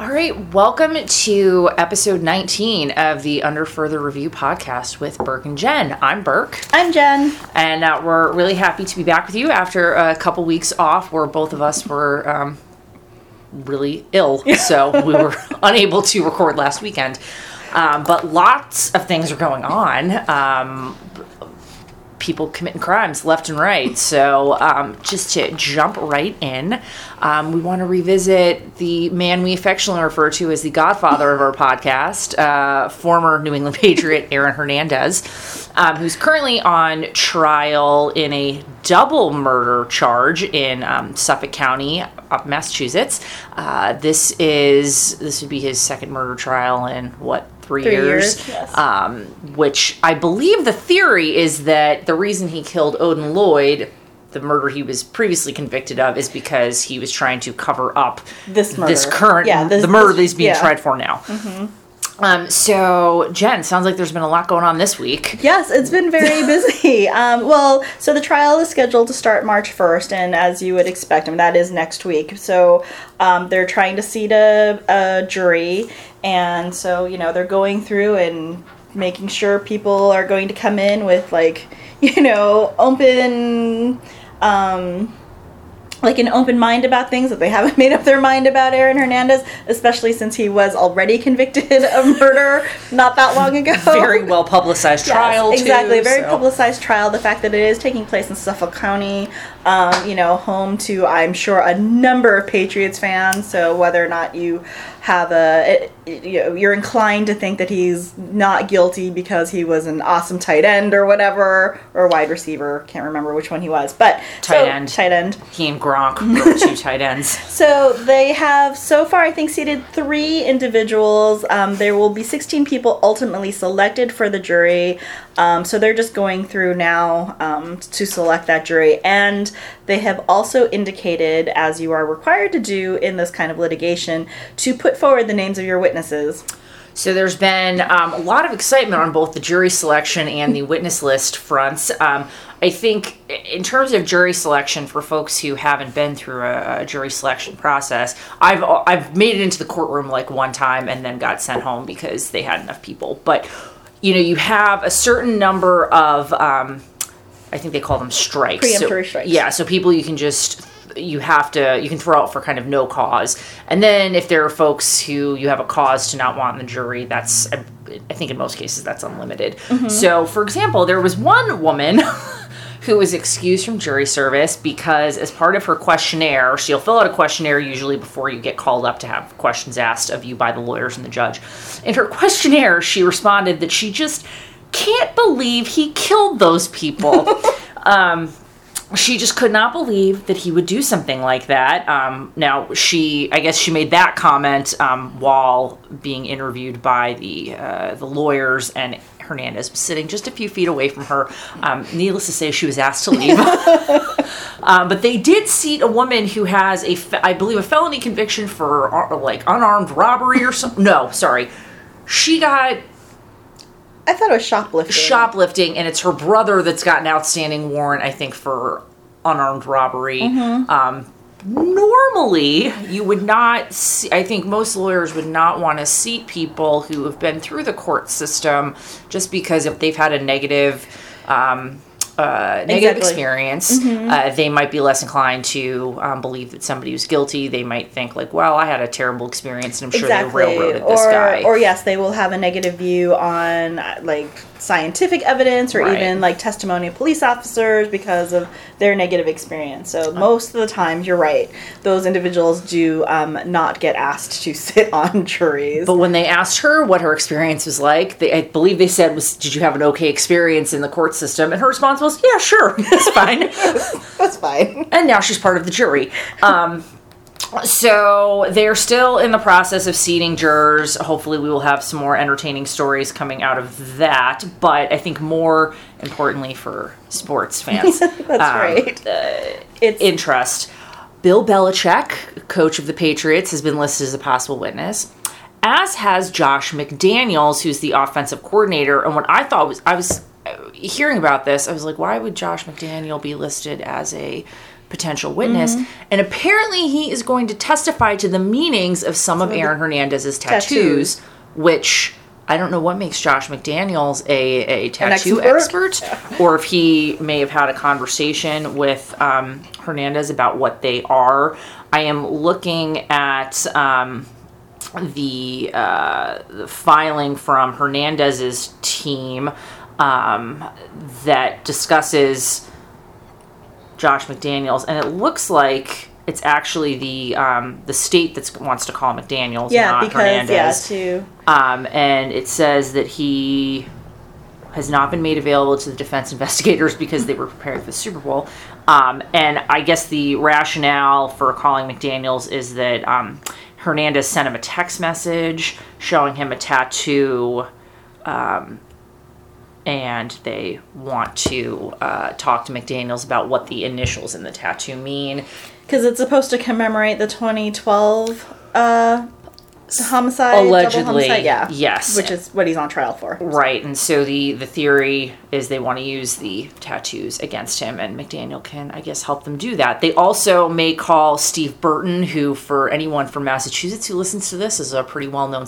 All right, welcome to episode 19 of the Under Further Review podcast with Burke and Jen. I'm Burke. I'm Jen. And uh, we're really happy to be back with you after a couple weeks off where both of us were um, really ill. So we were unable to record last weekend. Um, but lots of things are going on. Um, people committing crimes left and right. So, um, just to jump right in, um, we want to revisit the man we affectionately refer to as the godfather of our podcast, uh, former New England Patriot Aaron Hernandez, um, who's currently on trial in a double murder charge in um, Suffolk County, up Massachusetts. Uh, this is this would be his second murder trial in what three, Three years, years, yes. um, which I believe the theory is that the reason he killed Odin Lloyd, the murder he was previously convicted of, is because he was trying to cover up This murder. this current Yeah, this- the murder this- that he's being yeah. Mm-hmm. tried for now. Um, so Jen, sounds like there's been a lot going on this week. Yes, it's been very busy. Um, well, so the trial is scheduled to start March 1st, and as you would expect, I mean, that is next week. So um, they're trying to seat a, a jury, and so, you know, they're going through and making sure people are going to come in with, like, you know, open. Um, like an open mind about things that they haven't made up their mind about Aaron Hernandez, especially since he was already convicted of murder not that long ago. Very well publicized Yes, trial. exactly. too, Very so- publicized trial. The fact that it is taking place in Suffolk County, um, you know, home to I'm sure a number of Patriots fans. So whether or not you have a, it, it- you know, you're inclined to think that he's not guilty because he was an awesome tight end or whatever, or wide receiver. Can't remember which one he was, but Tight so- end. Tight end. He and Gronk were two tight ends. So they have so far, I think, seated three individuals. Um, there will be 16 people ultimately selected for the jury. Um, so they're just going through now um, to select that jury. And they have also indicated, as you are required to do in this kind of litigation, to put forward the names of your witnesses. So there's been um, a lot of excitement on both the jury selection and the witness list fronts. Um, I think in terms of jury selection for folks who haven't been through a, a jury selection process, I've I've made it into the courtroom like one time and then got sent home because they had enough people. But you know, you have a certain number of um, I think they call them strikes. So- strikes. Yeah, so people you can just you have to you can throw out for kind of no cause and then if there are folks who you have a cause to not want in the jury that's i, I think in most cases that's unlimited so for example there was one woman who was excused from jury service because as part of her questionnaire she'll fill out a questionnaire usually before you get called up to have questions asked of you by the lawyers and the judge in her questionnaire she responded that she just can't believe he killed those people um, she just could not believe that he would do something like that. Um, now, she, I guess, she made that comment um, while being interviewed by the uh, the lawyers, and Hernandez was sitting just a few feet away from her. Um, needless to say, she was asked to leave. um, but they did seat a woman who has a, fe- I believe, a felony conviction for uh, like unarmed robbery or something. No, sorry, she got I thought it was shoplifting. shoplifting, and it's her brother that's got an outstanding warrant, I think, for unarmed robbery. Um, normally, you would not. See, I think most lawyers would not want to seat people who have been through the court system just because if they've had a negative. Um, uh, negative Exactly. experience, uh, they might be less inclined to um, believe that somebody was guilty. They might think like, "Well, I had a terrible experience, and I'm sure they railroaded this guy." Or yes, they will have a negative view on uh, like scientific evidence or Right. even like testimony of police officers because of their negative experience. So most of the time, you're right. Those individuals do um, not get asked to sit on juries. But when they asked her what her experience was like, they, I believe they said, "Was did you have an okay experience in the court system?" And her response was, "Yeah, sure, it's fine." That's fine. and now she's part of the jury. Um, so they're still in the process of seating jurors. Hopefully, we will have some more entertaining stories coming out of that. But I think more importantly for sports fans, That's um, right. it's interest. Bill Belichick, coach of the Patriots, has been listed as a possible witness, as has Josh McDaniels, who's the offensive coordinator. And what I thought was, I was uh, hearing about this, I was like, why would Josh McDaniel be listed as a potential witness. Mm-hmm. And apparently, he is going to testify to the meanings of some of of Aaron Hernandez's tattoos, tattoos. which I don't know what makes Josh McDaniels a, a tattoo expert? expert, or if he may have had a conversation with um, Hernandez about what they are. I am looking at. Um, the, uh, the filing from Hernandez's team um, that discusses Josh McDaniels, and it looks like it's actually the um, the state that wants to call McDaniels, Yeah, not because Hernandez. yeah, to Um, and it says that he has not been made available to the defense investigators because they were preparing for the Super Bowl. Um, and I guess the rationale for calling McDaniels is that um, Hernandez sent him a text message showing him a tattoo. Um, and they want to uh, talk to McDaniels about what the initials in the tattoo mean. because it's supposed to commemorate the 2012 uh, homicide, Allegedly, homicide, yeah, yes. which is what he's on trial for. Right, and so the the theory is they want to use the tattoos against him, and McDaniel can, I guess, help them do that. They also may call Steve Burton, who, for anyone from Massachusetts who listens to this, is a pretty well known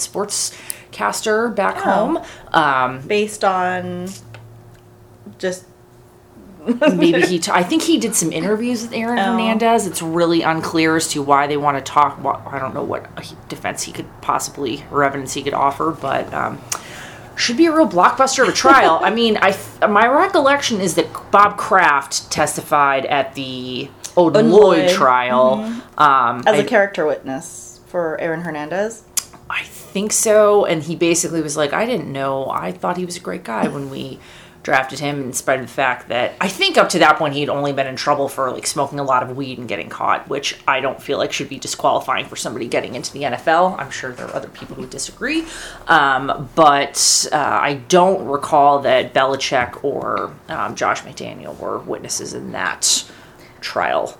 sportscaster back home. Um, based on just maybe he, t- I think he did some interviews with Aaron Oh. Hernandez. It's really unclear as to why they want to talk. What I don't know what defense he could possibly or evidence he could offer, but. Um, should be a real blockbuster of a trial. I mean, I my recollection is that Bob Kraft testified at the Odin Lloyd trial. Um, as I- a character witness for Aaron Hernandez. I think so. And he basically was like, I didn't know. I thought he was a great guy when we drafted him, in spite of the fact that I think up to that point he'd only been in trouble for like smoking a lot of weed and getting caught, which I don't feel like should be disqualifying for somebody getting into the NFL. I'm sure there are other people who disagree. Um, but uh, I don't recall that Belichick or um, Josh McDaniel were witnesses in that trial.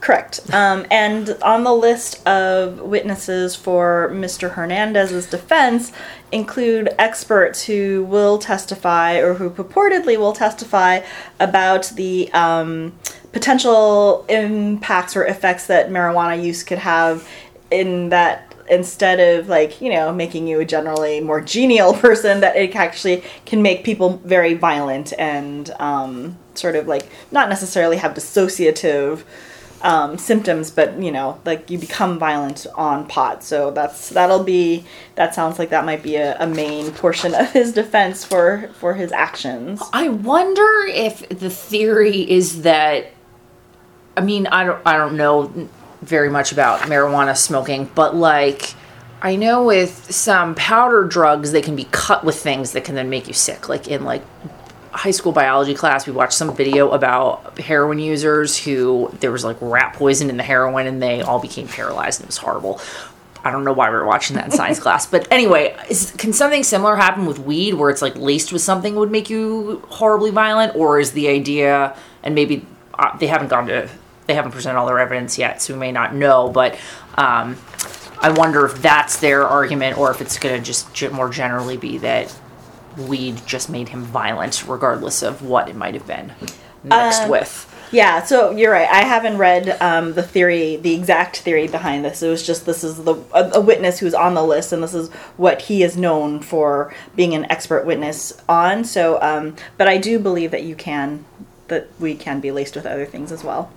Correct. Um, and on the list of witnesses for Mr. Hernandez's defense include experts who will testify or who purportedly will testify about the um, potential impacts or effects that marijuana use could have in that instead of like you know making you a generally more genial person that it actually can make people very violent and um, sort of like not necessarily have dissociative um, symptoms, but you know, like you become violent on pot. So that's that'll be that sounds like that might be a, a main portion of his defense for for his actions. I wonder if the theory is that I mean, I don't I don't know very much about marijuana smoking, but like I know with some powder drugs they can be cut with things that can then make you sick. Like in like high school biology class, we watched some video about heroin users who there was like rat poison in the heroin and they all became paralyzed and it was horrible. I don't know why we were watching that in science class, but anyway, is, can something similar happen with weed where it's like laced with something would make you horribly violent, or is the idea and maybe uh, they haven't gone to they haven't presented all their evidence yet, so we may not know, but um, I wonder if that's their argument or if it's going to just more generally be that weed just made him violent, regardless of what it might have been mixed Um, with. Yeah, so you're right. I haven't read um, the theory, the exact theory behind this. It was just this is the a, a witness who's on the list, and this is what he is known for being an expert witness on. So, um, but I do believe that you can that we can be laced with other things as well.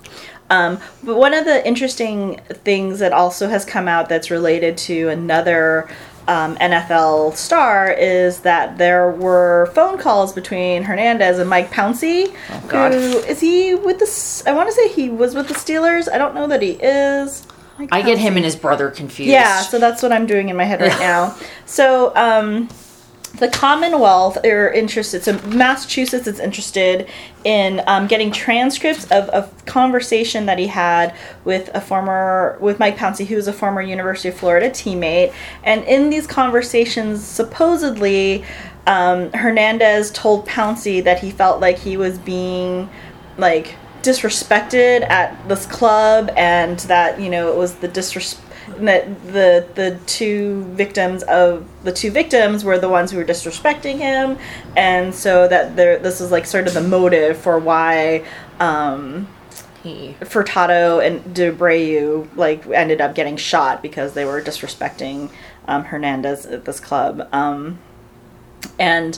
Um, but one of the interesting things that also has come out that's related to another um, NFL star is that there were phone calls between Hernandez and Mike Pouncey. Oh, God. Who is he with the? I want to say he was with the Steelers. I don't know that he is. Mike I get him and his brother confused. Yeah, so that's what I'm doing in my head right now. So, um, the Commonwealth are interested. So Massachusetts is interested in um, getting transcripts of a conversation that he had with a former with Mike Pouncey, who was a former University of Florida teammate. And in these conversations, supposedly, um, Hernandez told Pouncey that he felt like he was being like disrespected at this club, and that you know it was the disrespect that the the two victims of the two victims were the ones who were disrespecting him, and so that there this is like sort of the motive for why um, he? Furtado and de Abreu like ended up getting shot because they were disrespecting um, Hernandez at this club. Um, and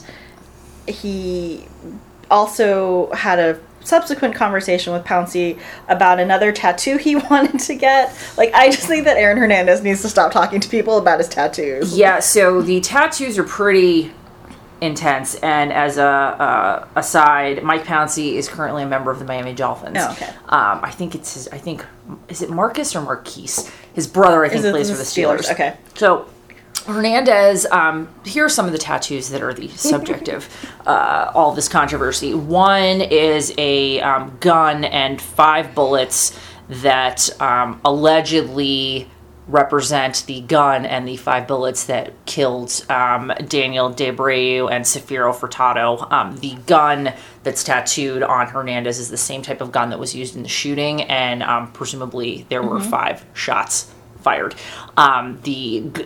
he also had a subsequent conversation with Pouncey about another tattoo he wanted to get. Like, I just think that Aaron Hernandez needs to stop talking to people about his tattoos. Yeah, so the tattoos are pretty intense. And as a uh, aside, Mike Pouncey is currently a member of the Miami Dolphins. Oh, okay. Um, I think it's his. I think is it Marcus or Marquise? His brother, I think, plays for the Steelers. Steelers? Okay. So Hernandez, um, here are some of the tattoos that are the subject of uh, all this controversy. One is a um, gun and five bullets that um, allegedly represent the gun and the five bullets that killed um, Daniel de Abreu and Safiro Furtado. Um, the gun that's tattooed on Hernandez is the same type of gun that was used in the shooting, and um, presumably there were five shots fired. Um, the g-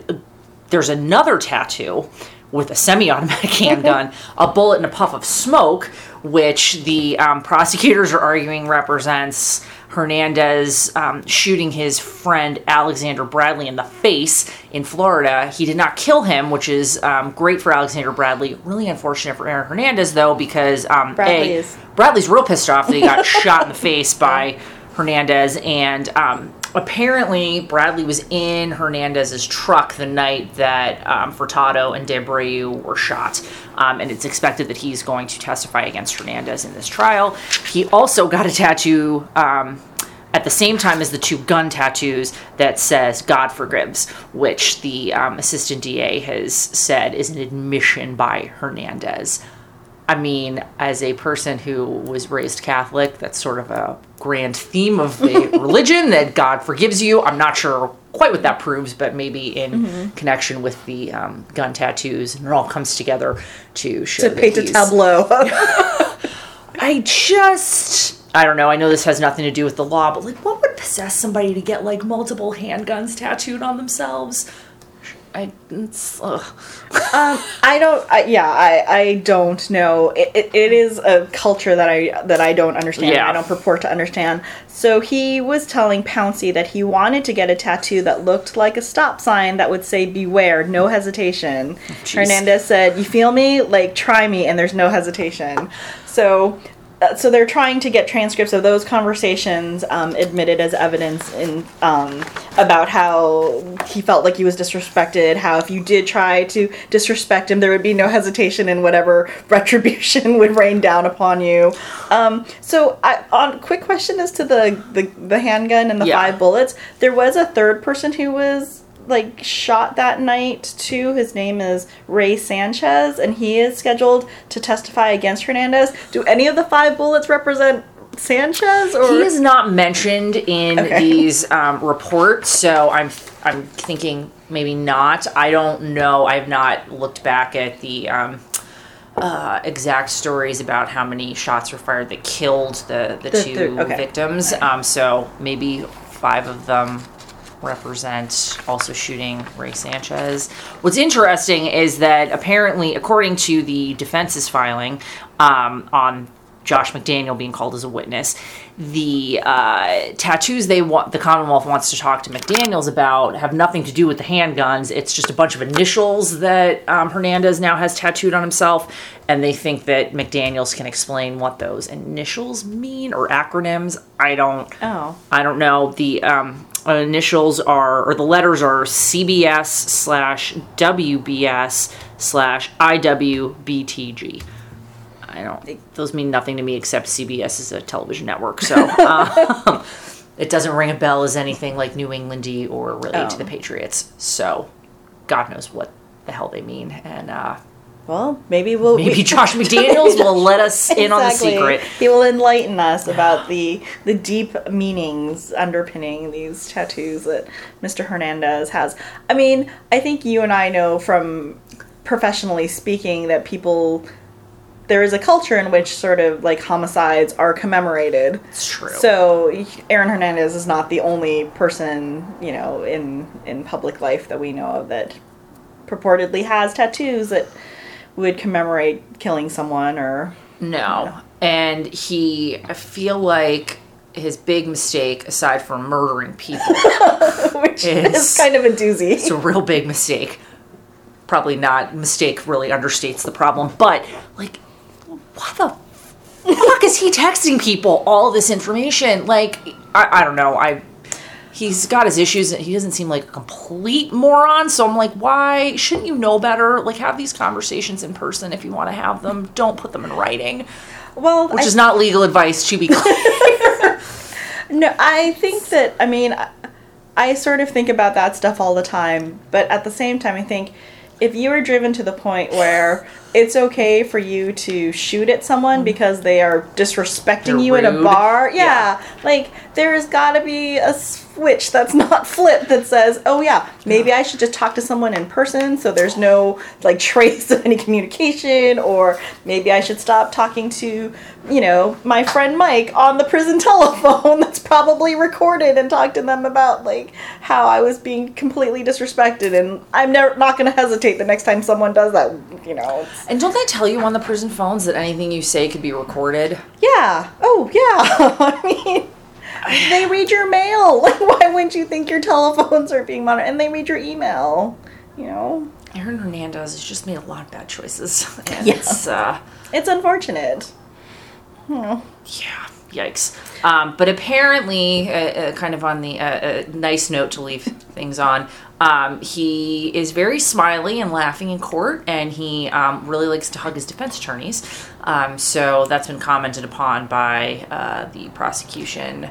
there's another tattoo with a semi-automatic handgun, a bullet, and a puff of smoke, which the um, prosecutors are arguing represents Hernandez um, shooting his friend Alexander Bradley in the face in Florida. He did not kill him, which is um, great for Alexander Bradley. Really unfortunate for Aaron Hernandez, though, because um, Bradley A, Bradley's real pissed off that he got shot in the face by Hernandez, and um, apparently Bradley was in Hernandez's truck the night that um, Furtado and de Abreu were shot, um, and it's expected that he's going to testify against Hernandez in this trial. He also got a tattoo. Um, at the same time as the two gun tattoos that says God forgives, which the um, assistant DA has said is an admission by Hernandez. I mean, as a person who was raised Catholic, that's sort of a grand theme of the religion that God forgives you. I'm not sure quite what that proves, but maybe in connection with the um, gun tattoos, and it all comes together to show To paint a tableau. I just I don't know. I know this has nothing to do with the law, but like, what would possess somebody to get like multiple handguns tattooed on themselves? I it's, ugh. Um, I don't. I, yeah, I, I don't know. It, it, it is a culture that I that I don't understand. Yeah. I don't purport to understand. So he was telling Pouncey that he wanted to get a tattoo that looked like a stop sign that would say "Beware, no hesitation." Hernandez said, "You feel me? Like try me," and there's no hesitation. So. Uh, So they're trying to get transcripts of those conversations um, admitted as evidence in um, about how he felt like he was disrespected. How if you did try to disrespect him, there would be no hesitation in whatever retribution would rain down upon you. Um, so, I, on quick question as to the the, the handgun and the Yeah. five bullets, there was a third person who was like shot that night too. His name is Ray Sanchez, and he is scheduled to testify against Hernandez. Do any of the five bullets represent Sanchez? Or he is not mentioned in Okay. these um, reports, so I'm I'm thinking maybe not. I don't know. I've not looked back at the. Um, uh, exact stories about how many shots were fired that killed the, the, The two okay. victims. Um, so maybe five of them represent also shooting Ray Sanchez. What's interesting is that apparently, according to the defense's filing um, on Josh McDaniel being called as a witness, the uh, tattoos they want the Commonwealth wants to talk to McDaniel's about have nothing to do with the handguns. It's just a bunch of initials that um, Hernandez now has tattooed on himself, and they think that McDaniels can explain what those initials mean or acronyms. I don't. Oh. I don't know. The um, initials are, or the letters are CBS slash WBS slash IWBTG. I don't, think those mean nothing to me except CBS is a television network. So um, it doesn't ring a bell as anything like New Englandy or relate to Oh. the Patriots. So God knows what the hell they mean. And uh, Well, maybe we'll maybe Josh McDaniels will let us in on the secret. He will enlighten us about the the deep meanings underpinning these tattoos that Mr. Hernandez has. I mean, I think you and I know from professionally speaking that people there is a culture in which sort of like homicides are commemorated. It's true. So Aaron Hernandez is not the only person, you know, in in public life that we know of that purportedly has tattoos that would commemorate killing someone or No. And he, I feel like his big mistake, aside from murdering people, which Is- is kind of a doozy. it's a real big mistake. Probably not mistake really understates the problem, but like, why the fuck is he texting people all this information? Like, I, I don't know. I he's got his issues. and He doesn't seem like a complete moron. So I'm like, why shouldn't you know better? Like, have these conversations in person if you want to have them. Don't put them in writing, well, which I, is not legal advice to be clear. no, I think that I mean, I, I sort of think about that stuff all the time, but at the same time, I think if you are driven to the point where it's okay for you to shoot at someone mm-hmm. because they are disrespecting They're you in a bar, yeah, Yeah. like there's got to be a switch that's not flipped that says, "Oh yeah, maybe I should just talk to someone in person so there's no like trace of any communication or maybe I should stop talking to, you know, my friend Mike on the prison telephone that's probably recorded and talk to them about like how I was being completely disrespected and I'm never not going to hesitate the next time someone does that, you know. it's- and don't they tell you on the prison phones that anything you say could be recorded? Yeah. Oh, yeah. I mean, they read your mail. Like, why wouldn't you think your telephones are being monitored? And they read your email. You know, Aaron Hernandez has just made a lot of bad choices. And Yeah. it's, uh, it's unfortunate. yeah, yikes. Um, but apparently, uh, uh, kind of on the uh, uh, nice note to leave things on, um, he is very smiley and laughing in court, and he um, really likes to hug his defense attorneys. Um, so that's been commented upon by uh, the prosecution.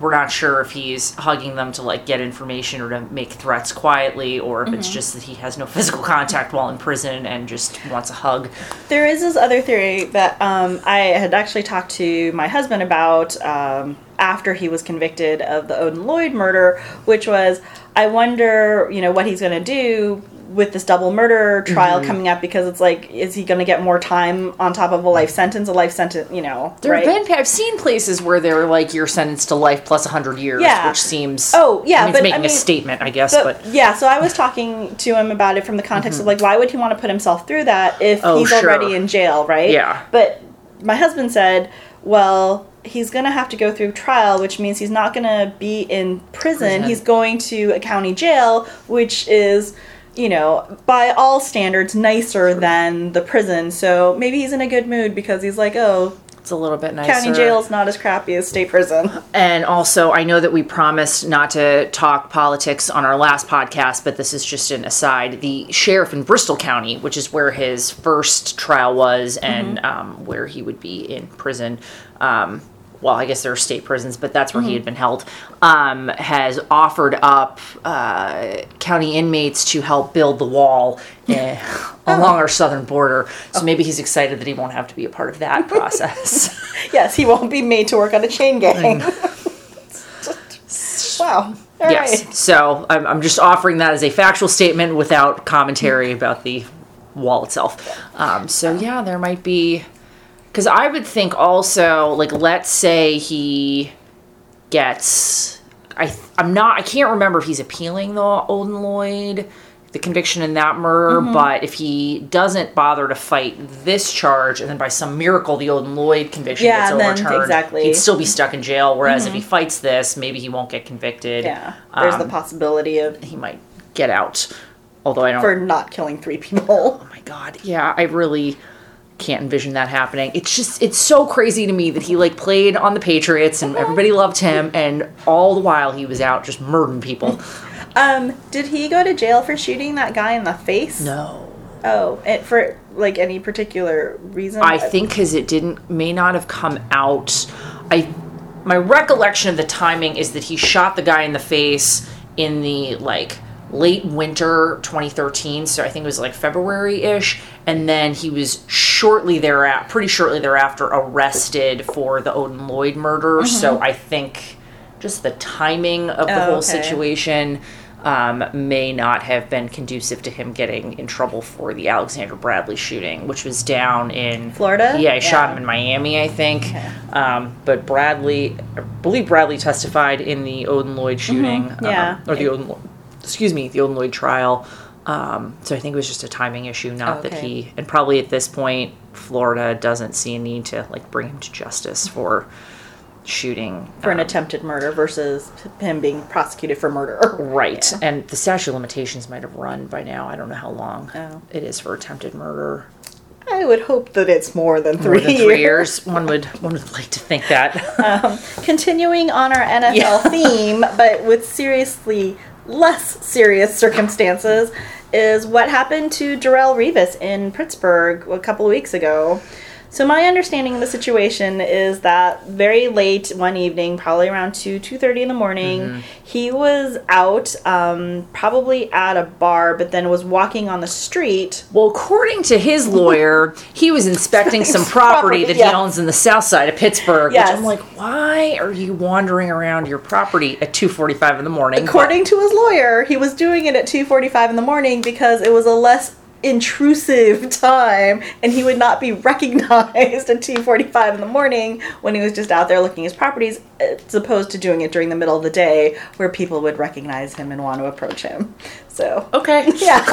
We're not sure if he's hugging them to like get information or to make threats quietly, or if it's just that he has no physical contact while in prison and just wants a hug. There is this other theory that um, I had actually talked to my husband about um, after he was convicted of the Odin Lloyd murder, which was I wonder, you know, what he's going to do with this double murder trial Mm-hmm. coming up because it's like, is he going to get more time on top of a life sentence? A life sentence, you know, There right? have been I've seen places where they're like you're sentenced to life plus hundred years, Yeah. which seems Oh, yeah, I mean, it's but, making I a mean, statement, I guess, But, but, yeah, so I was talking to him about it from the context of like, why would he want to put himself through that if Mm-hmm. Oh, he's sure. already in jail, right? Yeah. But my husband said, well, he's going to have to go through trial, which means he's not going to be in prison. Prison. He's going to a county jail, which is, you know, by all standards, nicer than the prison. So maybe he's in a good mood because he's like, oh, it's a little bit nicer. county jail's not as crappy as state prison. And also, I know that we promised not to talk politics on our last podcast, but this is just an aside. The sheriff in Bristol County, which is where his first trial was and um, where he would be in prison. Um, well, I guess there are state prisons, but that's where he had been held. Um, has offered up uh, county inmates to help build the wall eh, along our southern border. So maybe he's excited that he won't have to be a part of that process. yes, he won't be made to work on a chain gang. wow. All yes. right. So I'm, I'm just offering that as a factual statement without commentary about the wall itself. Um, so yeah, there might be, because I would think also like let's say he gets, I I'm not I can't remember if he's appealing the Odin Lloyd. The conviction in that murder, Mm-hmm. but if he doesn't bother to fight this charge, and then by some miracle the Odin Lloyd conviction Yeah, gets then overturned, exactly. Mm-hmm. he'd still be stuck in jail. Whereas if he fights this, maybe he won't get convicted. Yeah. There's Um, the possibility of he might get out. Although I don't. for not killing three people. oh my god, yeah, I really can't envision that happening. It's just it's so crazy to me that he like played on the Patriots and everybody loved him, and all the while he was out just murdering people. Um, did he go to jail for shooting that guy in the face? No. Oh, and for like any particular reason? I think because it didn't may not have come out. I my recollection of the timing is that he shot the guy in the face in the like late winter 2013 so i think it was like february-ish and then he was shortly thereafter pretty shortly thereafter arrested for the odin lloyd murder so i think just the timing of the Mm-hmm. Oh, whole okay. situation um, may not have been conducive to him getting in trouble for the Alexander Bradley shooting, which was down in Florida? Yeah, he shot him in Miami, I think. Um, but Bradley, I believe Bradley testified in the Odin Lloyd shooting, Mm-hmm. yeah. um, or the Odin, excuse me, the Odin Lloyd trial. Um, so I think it was just a timing issue, not that he, and probably at this point, Florida doesn't see a need to like bring him to justice for shooting for an um, attempted murder versus him being prosecuted for murder. Right, Yeah. and the statute of limitations might have run by now. I don't know how long Oh. it is for attempted murder. I would hope that it's more than More three, than three years. One would one would like to think that. Continuing on our NFL Yeah. theme, but with seriously less serious circumstances, is what happened to Darrelle Revis in Pittsburgh a couple of weeks ago. So my understanding of the situation is that very late one evening, probably around two two thirty in the morning, Mm-hmm. he was out, um, probably at a bar, but then was walking on the street. well, according to his lawyer, he was inspecting some property Property, that yeah. he owns in the south side of Pittsburgh. Yes. Which I'm like, why are you wandering around your property at two forty five in the morning? According to his lawyer, he was doing it at 2:45 in the morning because it was a less intrusive time and he would not be recognized at 2:45 in the morning when he was just out there looking at his properties as opposed to doing it during the middle of the day where people would recognize him and want to approach him. So okay. yeah,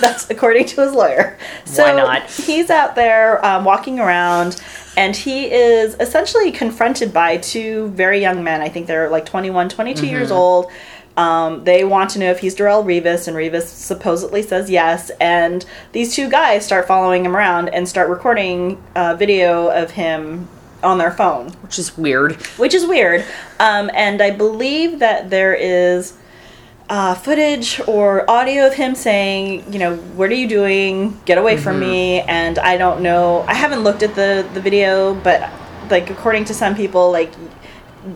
that's according to his lawyer. So Why not? He's out there um, walking around, and he is essentially confronted by two very young men. I think they're like 21, 22 Mm-hmm. years old. Um, they want to know if he's Darrelle Revis, and Revis supposedly says yes. And these two guys start following him around and start recording a video of him on their phone Which is weird. which is weird. Um, and I believe that there is uh, footage or audio of him saying, you know, what are you doing? Get away from me. And I don't know. I haven't looked at the the video, but like according to some people, like.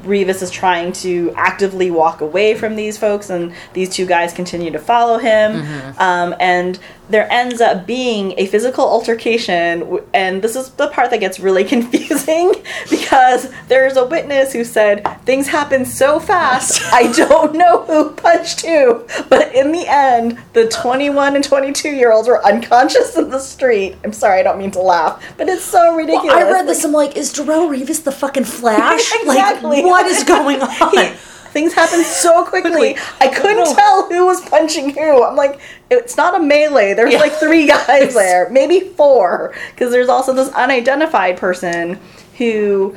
Revis is trying to actively walk away from these folks, and these two guys continue to follow him. Um, and there ends up being a physical altercation, and this is the part that gets really confusing because there's a witness who said things happened so fast, I don't know who punched who. But in the end, the 21 and 22 year olds were unconscious in the street. I'm sorry, I don't mean to laugh, but it's so ridiculous. I read this. I'm like, is Darrelle Revis the fucking Flash? Exactly. Like, what is going on? Things happened so quickly. I couldn't Oh. tell who was punching who. I'm like, it's not a melee. There's Yeah. like three guys there, maybe four, because there's also this unidentified person who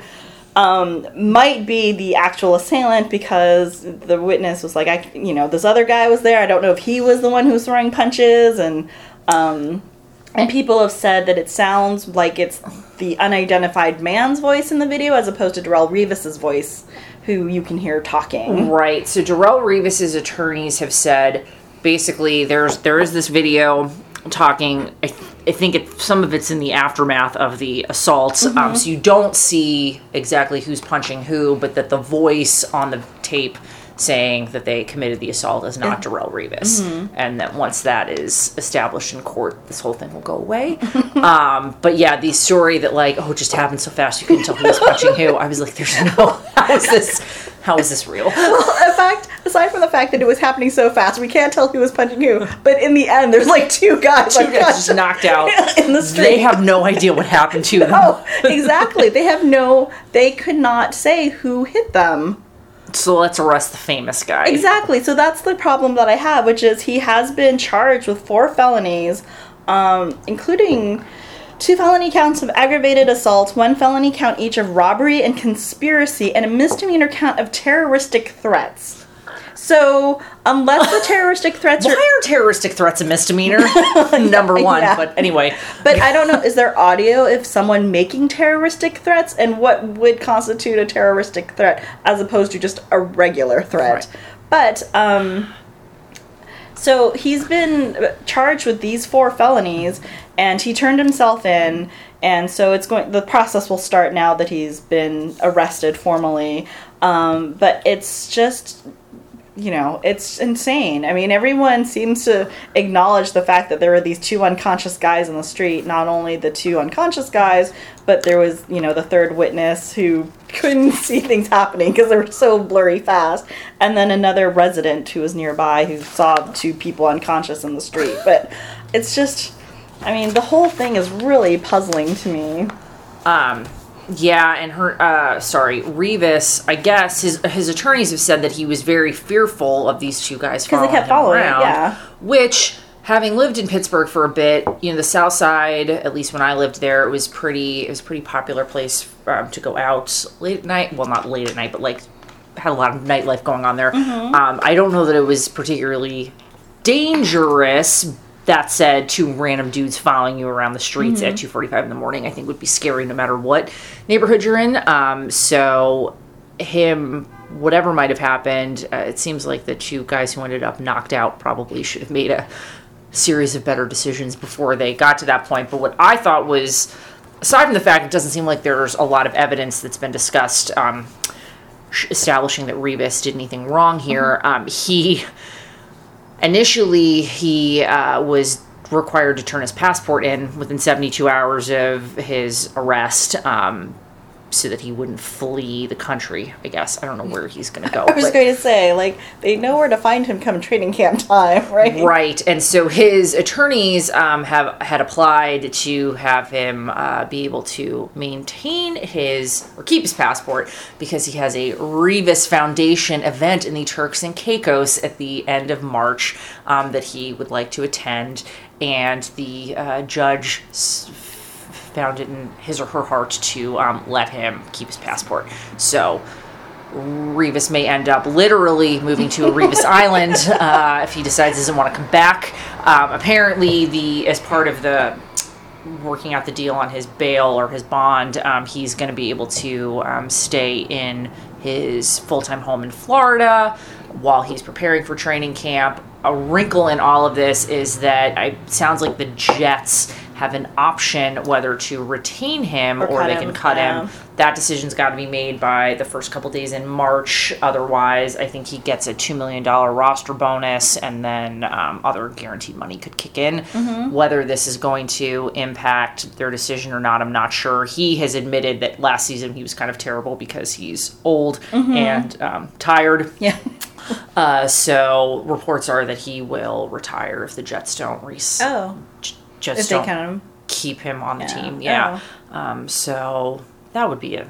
um, might be the actual assailant because the witness was like, I, you know, this other guy was there. I don't know if he was the one who was throwing punches, and um, and people have said that it sounds like it's the unidentified man's voice in the video as opposed to Darrelle Revis's voice, who you can hear talking. Right. So Darrelle Revis's attorneys have said basically there's there is this video talking. I, I think it, some of it's in the aftermath of the assault, um, so you don't see exactly who's punching who, but that the voice on the tape saying that they committed the assault is not Darrelle Revis, and that once that is established in court, this whole thing will go away. um, but yeah, the story that like oh, it just happened so fast you couldn't tell who was punching who. I was like, there's no how is this how is this real? in fact, aside from the fact that it was happening so fast, we can't tell who was punching who. But in the end, there's like two guys, Two guys just knocked out. in the street. They have no idea what happened to them. Oh, exactly. they have no. They could not say who hit them. So let's arrest the famous guy. Exactly. So that's the problem that I have, which is he has been charged with four felonies, um, including two felony counts of aggravated assault, one felony count each of robbery and conspiracy, and a misdemeanor count of terroristic threats. So, unless the terroristic threats are. Why are terroristic threats a misdemeanor? Number one. Yeah. But anyway, But I don't know, is there audio if someone making terroristic threats and what would constitute a terroristic threat as opposed to just a regular threat? Right. But, um, so he's been charged with these four felonies and he turned himself in and so it's going the process will start now that he's been arrested formally um, but it's just you know, it's insane. I mean, everyone seems to acknowledge the fact that there were these two unconscious guys in the street. Not only the two unconscious guys, but there was, you know, the third witness who couldn't see things happening because they were so blurry fast. And then another resident who was nearby who saw two people unconscious in the street. But it's just, I mean, the whole thing is really puzzling to me. um, yeah, and her, uh, sorry, Revis. I guess his his attorneys have said that he was very fearful of these two guys 'Cause they kept him following, around, yeah. Which having lived in Pittsburgh for a bit, you know, the South Side, at least when I lived there, it was pretty. It was a pretty popular place um, to go out late at night. Well, not late at night, but like had a lot of nightlife going on there. Um, I don't know that it was particularly dangerous. That said, two random dudes following you around the streets at two forty-five in the morning, I think would be scary no matter what neighborhood you're in. Um, so, him, whatever might have happened, uh, it seems like the two guys who ended up knocked out probably should have made a series of better decisions before they got to that point. But what I thought was, aside from the fact it doesn't seem like there's a lot of evidence that's been discussed um, establishing that Revis did anything wrong here, um, he initially he uh, was required to turn his passport in within 72 hours of his arrest. Um, so that he wouldn't flee the country, I guess. I don't know where he's going to go. I was going to say, like, they know where to find him come training camp time, right? Right, and so his attorneys um, have had applied to have him uh, be able to maintain his or keep his passport because he has a Revis Foundation event in the Turks and Caicos at the end of March um, that he would like to attend, and the uh, judge. Found it in his or her heart to um, let him keep his passport. So, Revis may end up literally moving to a Revis Island uh, if he decides he doesn't want to come back. Um, apparently, the as part of the working out the deal on his bail or his bond, um, he's going to be able to um, stay in his full time home in Florida while he's preparing for training camp. A wrinkle in all of this is that it sounds like the Jets have an option whether to retain him or, cut they him, can cut yeah. him that decision's got to be made by the first couple days in March. Otherwise, I think he gets a $2 million roster bonus and then um, other guaranteed money could kick in. Whether this is going to impact their decision or not, I'm not sure. He has admitted that last season he was kind of terrible because he's old and um, tired. Yeah. Uh, so reports are that he will retire if the Jets don't re- Oh, just if don't count him. keep him on the Yeah. team. Yeah. Um, so that would be a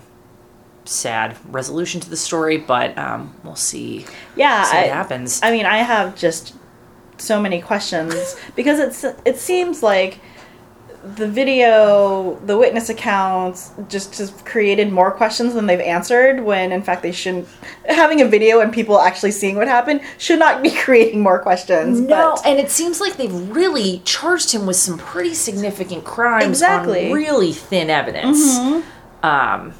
sad resolution to the story, but um, we'll see, Yeah, see what I, happens. I mean, I have just so many questions because it's it seems like the video, the witness accounts, just has created more questions than they've answered. When in fact they shouldn't. Having a video and people actually seeing what happened should not be creating more questions. no, but- and it seems like they've really charged him with some pretty significant crimes Exactly. Mm-hmm. on really thin evidence. Um,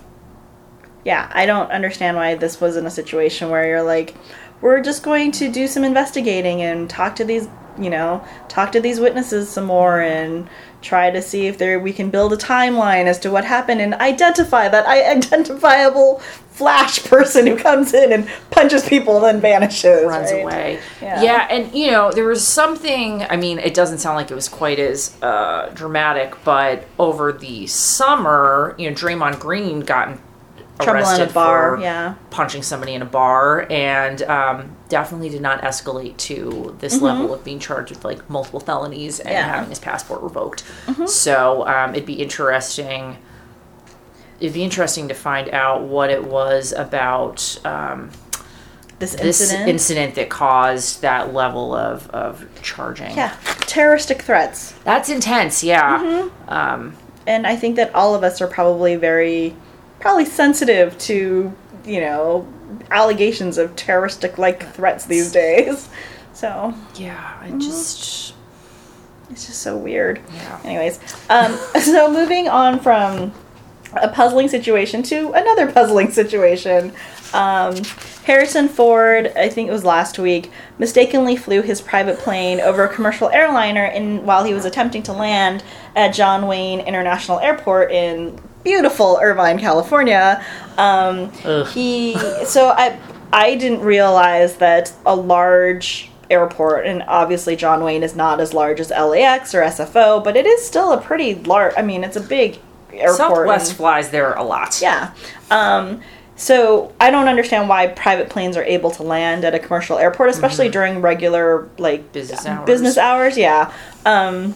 yeah, I don't understand why this wasn't a situation where you're like, we're just going to do some investigating and talk to these, you know, talk to these witnesses some more and try to see if there we can build a timeline as to what happened and identify that identifiable flash person who comes in and punches people and then vanishes. runs right? away. Yeah. Yeah. and you know, there was something, I mean, it doesn't sound like it was quite as uh, dramatic, but over the summer, you know, Draymond Green got Trouble in a bar, for yeah. punching somebody in a bar and um, definitely did not escalate to this level of being charged with like multiple felonies and Mm-hmm. Yeah. Mm-hmm. having his passport revoked. So um, it'd be interesting. It'd be interesting to find out what it was about um, This this incident. incident. that caused that level of, of charging. yeah, terroristic threats. That's intense, yeah. Mm-hmm. Um, and I think that all of us are probably very, probably sensitive to, you know, allegations of terroristic like threats these days. So yeah. I just. it's just so weird. Yeah. Anyways, um, so moving on from a puzzling situation to another puzzling situation. Um, Harrison Ford, I think it was last week, mistakenly flew his private plane over a commercial airliner in while he was attempting to land at John Wayne International Airport in beautiful Irvine, California. Um, he so I I didn't realize that a large airport and obviously John Wayne is not as large as LAX or SFO, but it is still a pretty large. I mean, it's a big airport. Southwest and- flies there a lot. yeah. Um, so I don't understand why private planes are able to land at a commercial airport, especially during regular like Mm-hmm. Business hours. Business hours, yeah. Um,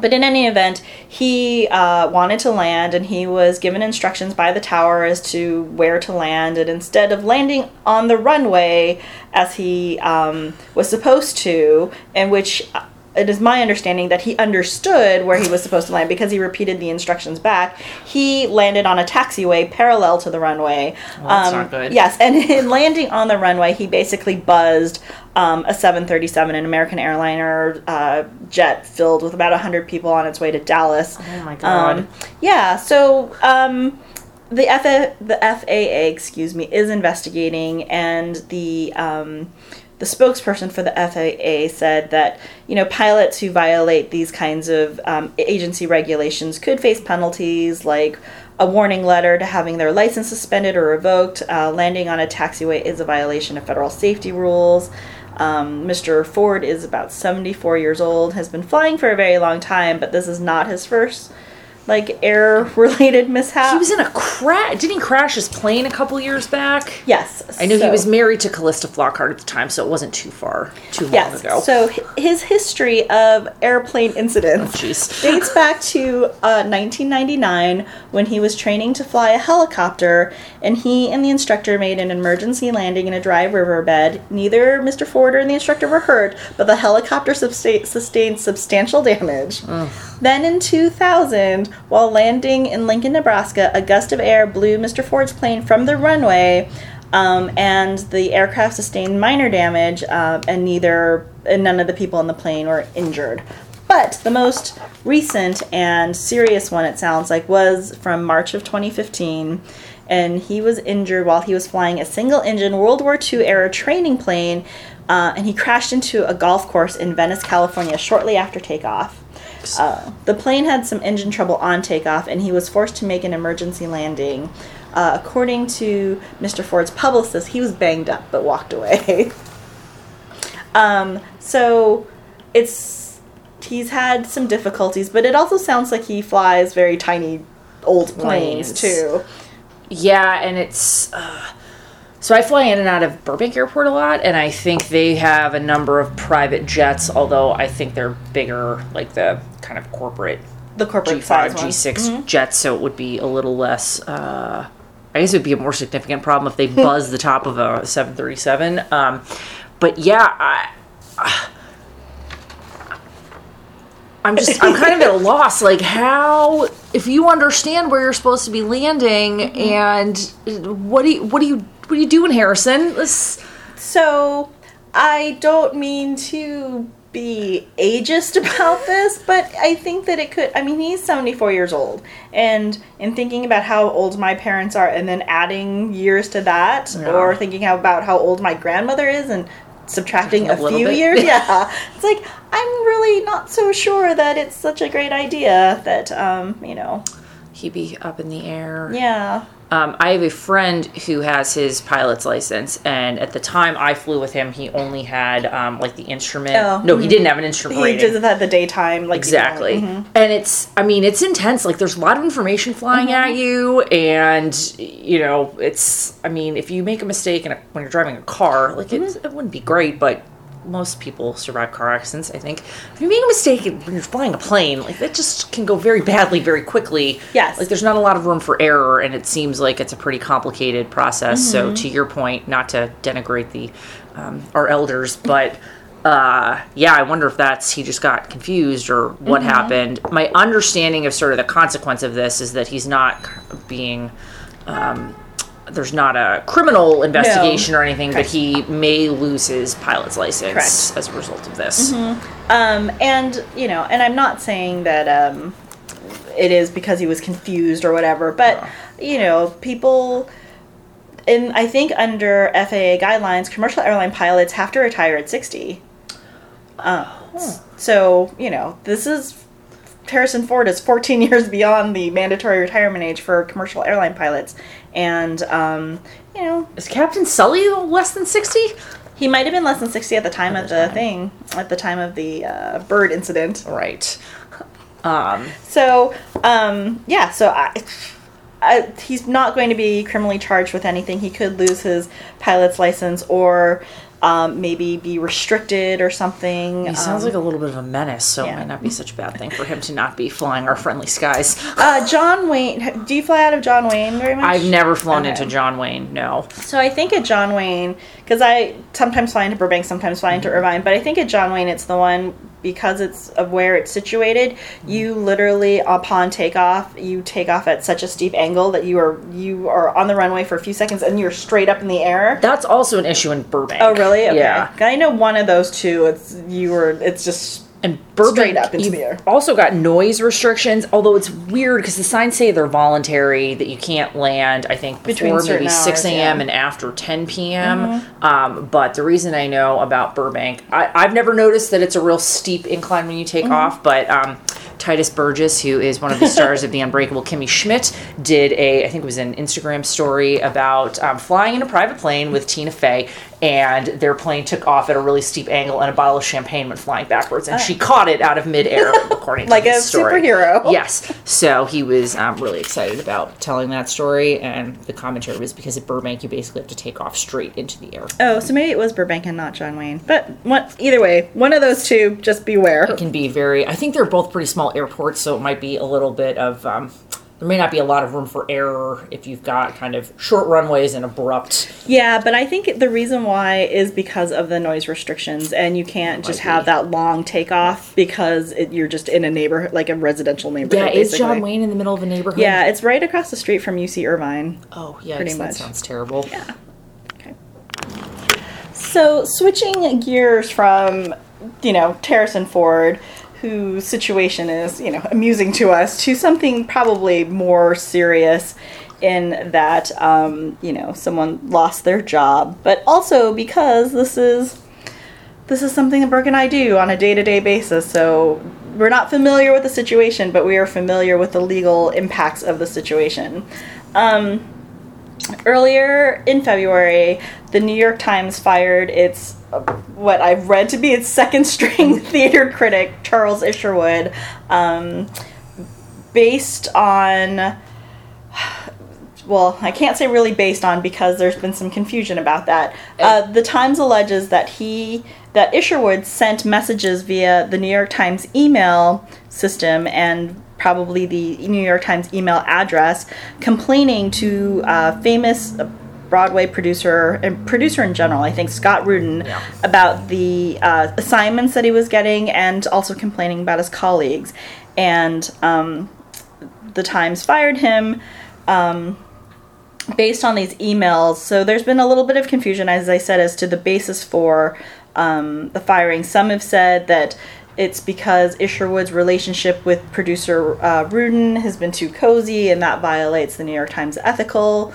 but in any event, he uh, wanted to land, and he was given instructions by the tower as to where to land. And instead of landing on the runway as he um, was supposed to, in which it is my understanding that he understood where he was supposed to land because he repeated the instructions back. He landed on a taxiway parallel to the runway. Well, that's not good. Yes, and in landing on the runway, he basically buzzed um, a 737, an American airliner uh, jet filled with about 100 people on its way to Dallas. Oh my God. Um, yeah, so um, the F- the FAA, excuse me, is investigating, and the um, the spokesperson for the FAA said that you know pilots who violate these kinds of um, agency regulations could face penalties like a warning letter to having their license suspended or revoked. Uh, landing on a taxiway is a violation of federal safety rules. Um, Mr. Ford is about 74 years old, has been flying for a very long time, but this is not his first like air related mishap. He was in a crash. Didn't he crash his plane a couple years back? yes. I knew he was married to Calista Flockhart at the time, so it wasn't too far, too long ago. So his history of airplane incidents Jeez. dates back to uh, 1999 when he was training to fly a helicopter, and he and the instructor made an emergency landing in a dry riverbed. Neither Mr. Ford or the instructor were hurt, but the helicopter sustained substantial damage. Then in 2000, while landing in Lincoln, Nebraska, a gust of air blew Mr. Ford's plane from the runway. Um, and the aircraft sustained minor damage, uh, and neither and none of the people in the plane were injured. But the most recent and serious one, it sounds like, was from March of 2015, and he was injured while he was flying a single-engine World War II era training plane, uh, and he crashed into a golf course in Venice, California, shortly after takeoff. Uh, the plane had some engine trouble on takeoff, and he was forced to make an emergency landing. Uh, according to Mr. Ford's publicist, he was banged up but walked away. um, so it's he's had some difficulties, but it also sounds like he flies very tiny old planes Planes. too. Yeah, and it's. Uh, so I fly in and out of Burbank Airport a lot, and I think they have a number of private jets, although I think they're bigger, like the kind of corporate The corporate G5, size ones. G6 jets, so it would be a little less. Uh, I guess it would be a more significant problem if they buzz the top of a 737. Um, but yeah, I, I'm just I'm kind of at a loss. Like how if you understand where you're supposed to be landing and what do you what do you what are you doing, Harrison? Let's, So, I don't mean to be ageist about this, but I think that it could. I mean, he's 74 years old. And in thinking about how old my parents are and then adding years to that, Yeah. or thinking about how old my grandmother is and subtracting a A few bit. years, yeah. It's like, I'm really not so sure that it's such a great idea that, um, you know, he'd be up in the air. yeah. Um, I have a friend who has his pilot's license, and at the time I flew with him, he only had um, like the instrument. Oh, no, he didn't have an instrument He rating. just had the daytime, like, exactly, mhm. and it's I mean it's intense. Like there's a lot of information flying Mm-hmm. at you, and you know it's I mean if you make a mistake in a, when you're driving a car, like Mm-hmm. it wouldn't be great, but most people survive car accidents. I think if you make a mistake when you're flying a plane, like that just can go very badly very quickly. Yes. like there's not a lot of room for error, and it seems like it's a pretty complicated process. Mm-hmm. So to your point, not to denigrate the um, our elders, but. Uh, yeah, I wonder if that's he just got confused or what Mm-hmm. happened. My understanding of sort of the consequence of this is that he's not being um, there's not a criminal investigation or anything, Correct. but he may lose his pilot's license Correct. as a result of this. Um, and you know, and I'm not saying that um, it is because he was confused or whatever, but you know, people. And I think under FAA guidelines, commercial airline pilots have to retire at 60. Um, So, you know, this is Harrison Ford is 14 years beyond the mandatory retirement age for commercial airline pilots. And, um, you know, Is Captain Sully less than sixty? he might have been less than 60 at the time At of the the time. thing, at the time of the uh, bird incident. Right. Um, So, um, yeah, so I, I, he's not going to be criminally charged with anything. He could lose his pilot's license or um, maybe be restricted or something. he sounds Um, like a little bit of a menace, so yeah. it might not be such a bad thing for him to not be flying our friendly skies. uh, John Wayne. Do you fly out of John Wayne very much? I've never flown Okay. into John Wayne. No. So I think at John Wayne, because I sometimes fly into Burbank, sometimes fly into Mm-hmm. Irvine, but I think at John Wayne it's the one because it's of where it's situated, you literally upon takeoff, you take off at such a steep angle that you are you are on the runway for a few seconds and you're straight up in the air. That's also an issue in Burbank. Oh really? Okay. Yeah. I know one of those two. It's you were. It's just And Burbank Straight up into the air. also got noise restrictions, although it's weird because the signs say they're voluntary, that you can't land, I think, Between before certain maybe 6 a.m. yeah. Mm-hmm. and after 10 p.m. Um, but the reason I know about Burbank, I, I've never noticed that it's a real steep incline when you take Mm-hmm. off, but um, Tituss Burgess, who is one of the stars of The Unbreakable Kimmy Schmidt, did a, I think it was an Instagram story about um, flying in a private plane with Tina Fey, and their plane took off at a really steep angle, and a bottle of champagne went flying backwards, and she caught it out of midair, according to the colour. Like a story. superhero. Yes. So he was um, really excited about telling that story, and the commentary was because at Burbank, you basically have to take off straight into the air. oh, so maybe it was Burbank and not John Wayne. But what? Either way, one of those two. Just beware. It can be very, I think they're both pretty small airports, so it might be a little bit of, um, there may not be a lot of room for error if you've got kind of short runways and abrupt. Yeah, but I think the reason why is because of the noise restrictions, and you can't just have that long takeoff because it, you're just in a neighborhood, like a residential neighborhood. Yeah, is John. Wayne in the middle of a neighborhood? Yeah, it's right across the street from UC Irvine. Oh, yeah, Pretty that much. sounds terrible. Yeah. Okay. So switching gears from, you know, Harrison Ford, whose situation is, you know, amusing to us, to something probably more serious in that, um, you know, someone lost their job, but also because this is this is something that Brooke and I do on a day to day basis. So we're not familiar with the situation, but we are familiar with the legal impacts of the situation. Um, earlier in February, the New York Times fired its what I've read to be its second string theater critic, Charles Isherwood, um, based on. Well, I can't say really based on because there's been some confusion about that. Uh, the Times alleges that he that Isherwood sent messages via the New York Times email system and probably the New York Times email address, complaining to uh, famous Broadway producer and producer in general, I think Scott Rudin, Yeah. about the uh, assignments that he was getting and also complaining about his colleagues. And um, the Times fired him um, based on these emails. So there's been a little bit of confusion, as I said, as to the basis for um, the firing. Some have said that it's because Isherwood's relationship with producer uh, Rudin has been too cozy and that violates the New York Times ethical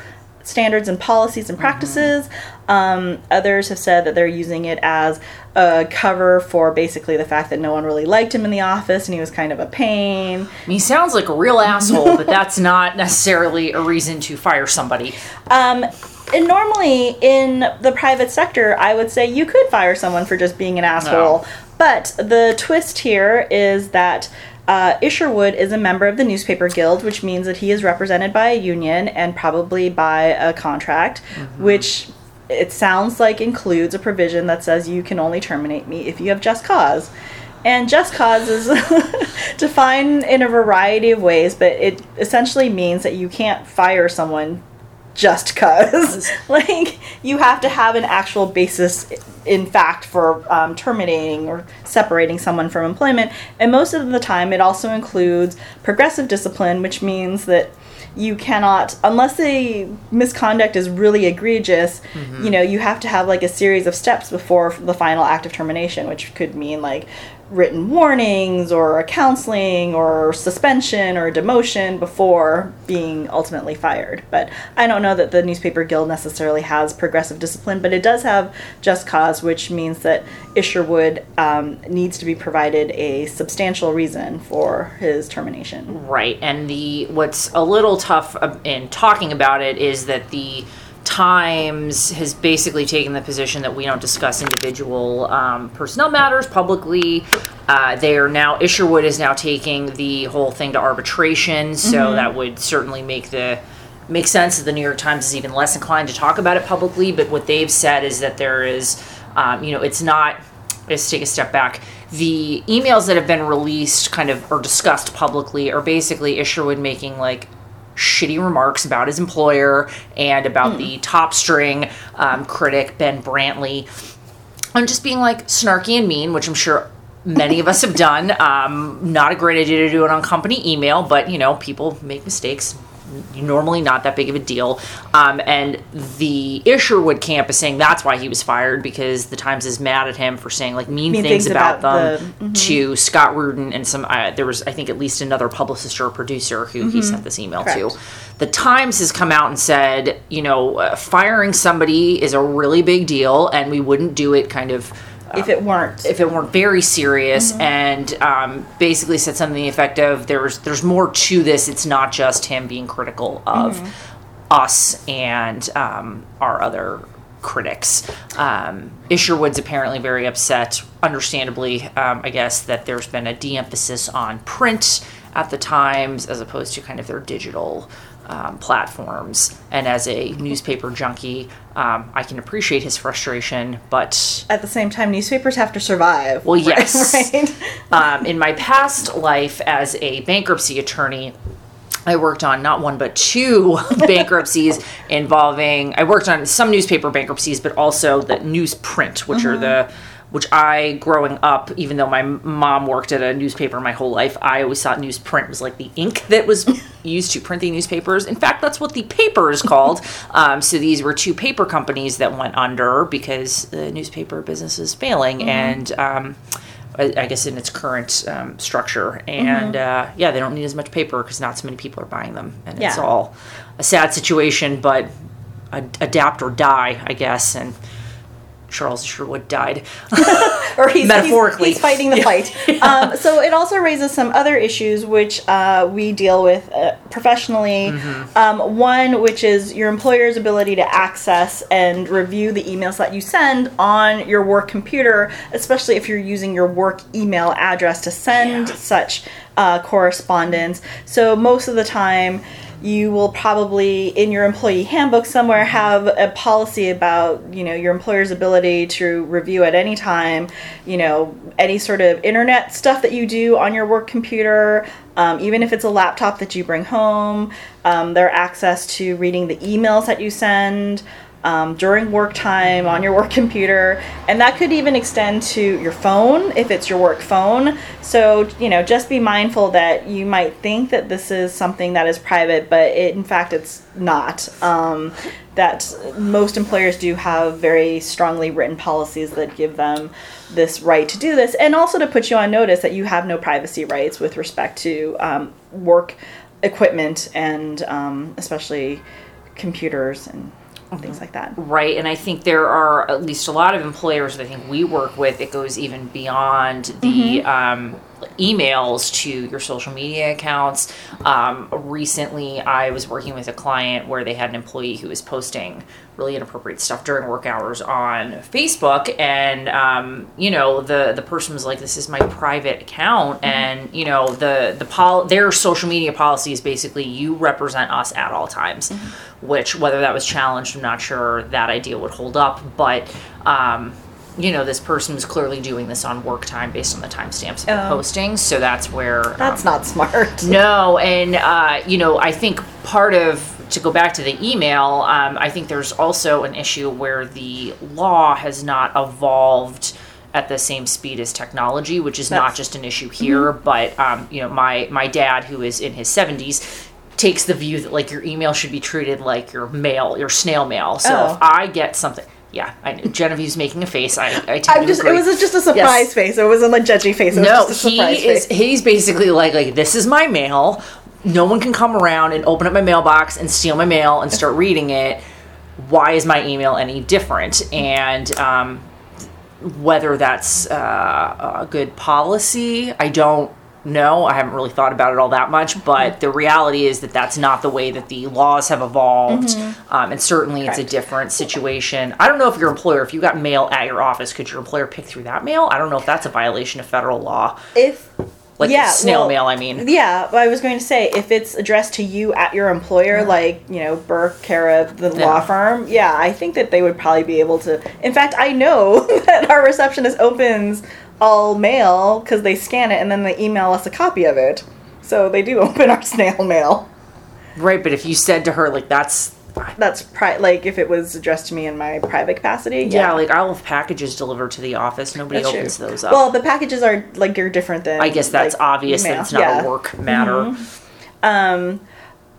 standards and policies and practices. Um, others have said that they're using it as a cover for basically the fact that no one really liked him in the office and he was kind of a pain. I mean, he sounds like a real asshole, but that's not necessarily a reason to fire somebody. Um, and normally in the private sector, I would say you could fire someone for just being an asshole. No. But the twist here is that uh, Isherwood is a member of the Newspaper Guild, which means that he is represented by a union and probably by a contract, which it sounds like includes a provision that says you can only terminate me if you have just cause. And just cause is defined in a variety of ways, but it essentially means that you can't fire someone just cause. like, you have to have an actual basis in fact for um, terminating or separating someone from employment. And most of the time, it also includes progressive discipline, which means that you cannot unless the misconduct is really egregious you know you have to have like a series of steps before the final act of termination which could mean like written warnings or a counseling or suspension or demotion before being ultimately fired. But i don't know that the newspaper guild necessarily has progressive discipline but it does have just cause which means that isherwood um, needs to be provided a substantial reason for his termination. Right, and the what's a little tough uh, in talking about it is that the Times has basically taken the position that we don't discuss individual um, personnel matters publicly. Uh, they are now Isherwood is now taking the whole thing to arbitration, so that would certainly make the make sense that the New York Times is even less inclined to talk about it publicly. But what they've said is that there is, um, you know, it's not. Let's take a step back. The emails that have been released, kind of, or discussed publicly, are basically Isherwood making like shitty remarks about his employer and about the top string um, critic Ben Brantley, and just being like snarky and mean, which I'm sure many of us have done. Um, not a great idea to do it on company email, but you know, people make mistakes. Normally, not that big of a deal. Um, and the Isherwood camp is saying that's why he was fired because the Times is mad at him for saying like mean, Mean things, things about, about them the- mhm. to Scott Rudin and some. Uh, there was, I think, at least another publicist or producer who he sent this email to. Mm-hmm. The Times has come out and said, you know, uh, firing somebody is a really big deal, and we wouldn't do it kind of if it weren't. if it weren't very serious Mm-hmm. and um, basically said something to the effect of there's there's more to this it's not just him being critical of Mm-hmm. us and um, our other critics um, isherwood's apparently very upset understandably um, i guess that there's been a de-emphasis on print at the times as opposed to kind of their digital um, platforms and as a newspaper junkie um, i can appreciate his frustration but at the same time, newspapers have to survive. well, yes. right? Um, in my past life as a bankruptcy attorney, I worked on not one but two bankruptcies involving. I worked on some newspaper bankruptcies, but also the newsprint, which are the which I, growing up, even though my mom worked at a newspaper my whole life, I always thought newsprint was like the ink that was used to print the newspapers. In fact, that's what the paper is called. Um, so these were two paper companies that went under because the newspaper business is failing, and um, I, guess in its current um, structure. And uh, yeah, they don't need as much paper because not so many people are buying them, and it's all a sad situation. But ad- adapt or die, I guess. And Charles Isherwood died. or he's Metaphorically. he's, he's fighting the fight. Um, so it also raises some other issues which uh, we deal with uh, professionally. Mm-hmm. Um, one, which is your employer's ability to access and review the emails that you send on your work computer, especially if you're using your work email address to send Yeah. such uh, correspondence. So most of the time. You will probably in your employee handbook somewhere have a policy about you know your employer's ability to review at any time you know any sort of internet stuff that you do on your work computer um, even if it's a laptop that you bring home. Um, their access to reading the emails that you send um, during work time on your work computer and that could even extend to your phone if it's your work phone. So you know just be mindful that you might think that this is something that is private but it, in fact it's not. Um, that most employers do have very strongly written policies that give them this right to do this and also to put you on notice that you have no privacy rights with respect to um, work equipment and um, especially computers and things like that Right, and I think there are at least a lot of employers that I think we work with. It goes even beyond the um, emails to your social media accounts. Um, recently, I was working with a client where they had an employee who was posting really inappropriate stuff during work hours on Facebook, and um, you know the the person was like, "This is my private account," and you know the the pol- their social media policy is basically you represent us at all times which whether that was challenged i'm not sure that idea would hold up but um, you know this person was clearly doing this on work time based on the timestamps of the Oh. postings so that's where that's um, not smart no and uh, you know i think part of to go back to the email um, i think there's also an issue where the law has not evolved at the same speed as technology which is not just an issue here but um, you know my my dad who is in his 70s takes the view that like your email should be treated like your mail your snail mail so Oh. if i get something yeah I, knew. genevieve's making a face i, I tend I'm just. It was just a surprise Yes. face. It wasn't a judgy face. It No, was just a he is. face. He's basically like like this is my mail. No one can come around and open up my mailbox and steal my mail and start reading it. Why is my email any different? And um, whether that's uh, a good policy, I don't know. I haven't really thought about it all that much. But the reality is that that's not the way that the laws have evolved, um, and certainly it's a different situation. I don't know if your employer, if you got mail at your office, could your employer pick through that mail? I don't know if that's a violation of federal law. If Like Yeah, snail well, mail, I mean. yeah, but I was going to say if it's addressed to you at your employer, like you know Burke, Cara, the Yeah. law firm. Yeah, I think that they would probably be able to. In fact, I know that our receptionist opens all mail because they scan it and then they email us a copy of it. So they do open our snail mail. Right, but if you said to her, like, that's that's pri- like if it was addressed to me in my private capacity. Yeah, like I'll have packages delivered to the office. Nobody That's opens true. those up. Well, the packages are like you're different than. I guess that's like, obvious that it's not Yeah. a work matter. Um,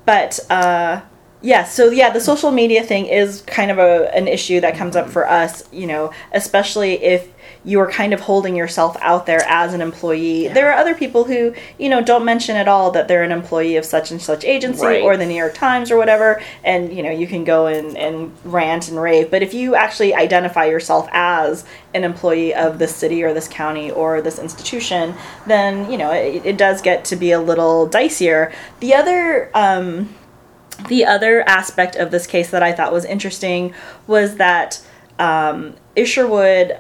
but uh, yeah, so yeah, the social media thing is kind of a an issue that comes up for us. You know, especially if you are kind of holding yourself out there as an employee. There are other people who you know don't mention at all that they're an employee of such and such agency Right. or the New York Times or whatever, and you know you can go and, and rant and rave. But if you actually identify yourself as an employee of this city or this county or this institution, then you know it, it does get to be a little dicier. The other um, the other aspect of this case that I thought was interesting was that um, Isherwood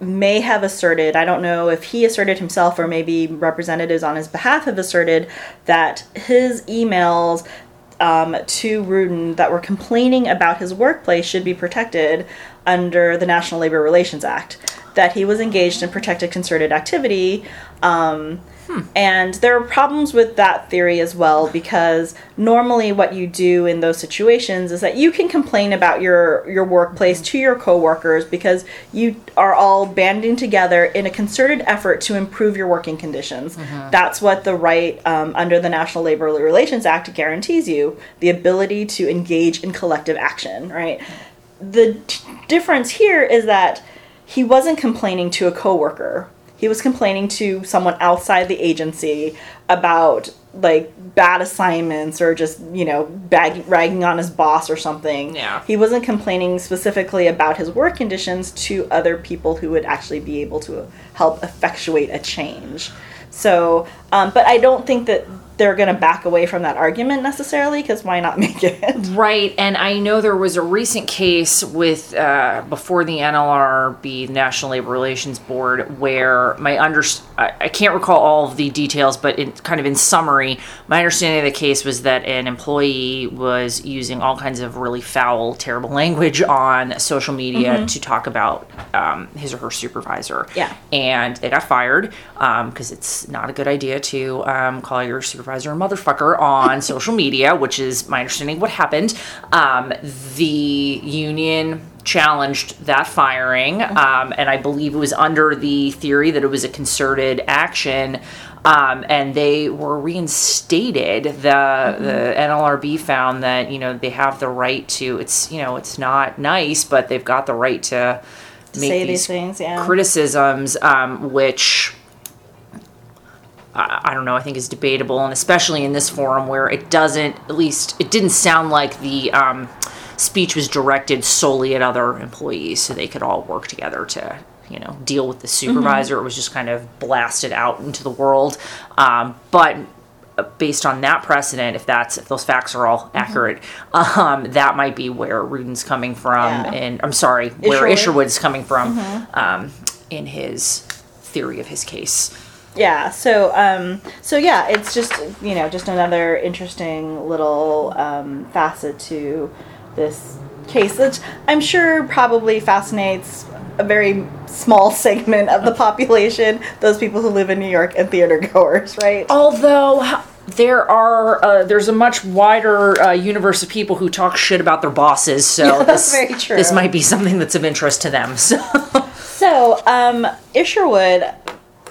may have asserted, I don't know if he asserted himself or maybe representatives on his behalf have asserted, that his emails um, to Rudin that were complaining about his workplace should be protected under the National Labor Relations Act. That he was engaged in protected concerted activity. Um, And there are problems with that theory as well because normally what you do in those situations is that you can complain about your your workplace to your coworkers because you are all banding together in a concerted effort to improve your working conditions. That's what the right um, under the National Labor Relations Act guarantees you the ability to engage in collective action. Right. The t- difference here is that he wasn't complaining to a coworker he was complaining to someone outside the agency about like bad assignments or just you know bag- ragging on his boss or something Yeah. he wasn't complaining specifically about his work conditions to other people who would actually be able to help effectuate a change so um, but i don't think that they're going to back away from that argument necessarily because why not make it Right, and I know there was a recent case with uh, before the NLRB, National Labor Relations Board, where my under I, I can't recall all of the details, but in kind of in summary, my understanding of the case was that an employee was using all kinds of really foul, terrible language on social media to talk about um, his or her supervisor. Yeah. and they got fired because it's not a good idea to um, call your supervisor a motherfucker on social media, which is my understanding what happened. Um, the union challenged that firing, um, and I believe it was under the theory that it was a concerted action. Um, and they were reinstated. The the NLRB found that you know they have the right to. It's you know it's not nice, but they've got the right to make say these these things yeah criticisms, um, which I, I don't know, I think is debatable, and especially in this forum where it doesn't, at least, it didn't sound like the um, speech was directed solely at other employees, so they could all work together to, you know, deal with the supervisor. It was just kind of blasted out into the world, um, but. uh, Based on that precedent, if that's if those facts are all accurate, um, that might be where Rudin's coming from, Yeah. and I'm sorry, where Isherwood's coming from um, in his theory of his case. Yeah so um so yeah it's just you know just another interesting little um facet to this case which i'm sure probably fascinates a very small segment of the population those people who live in new york and theater goers right Although there are, uh, there's a much wider uh, universe of people who talk shit about their bosses. So Yeah, that's this, very true. this might be something that's of interest to them. So So, um, Isherwood,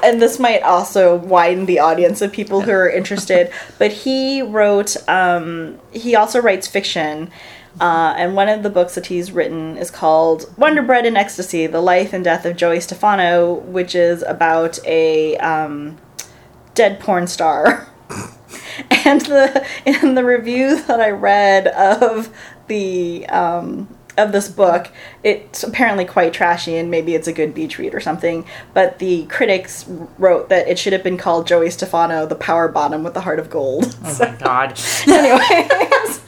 and this might also widen the audience of people who are interested, but he wrote, um, he also writes fiction. Uh, and one of the books that he's written is called Wonder Bread and Ecstasy The Life and Death of Joey Stefano, which is about a um, dead porn star. and the in the review that I read of the um, of this book, it's apparently quite trashy, and maybe it's a good beach read or something. But the critics wrote that it should have been called Joey Stefano, the power bottom with the heart of gold. oh my god, anyways,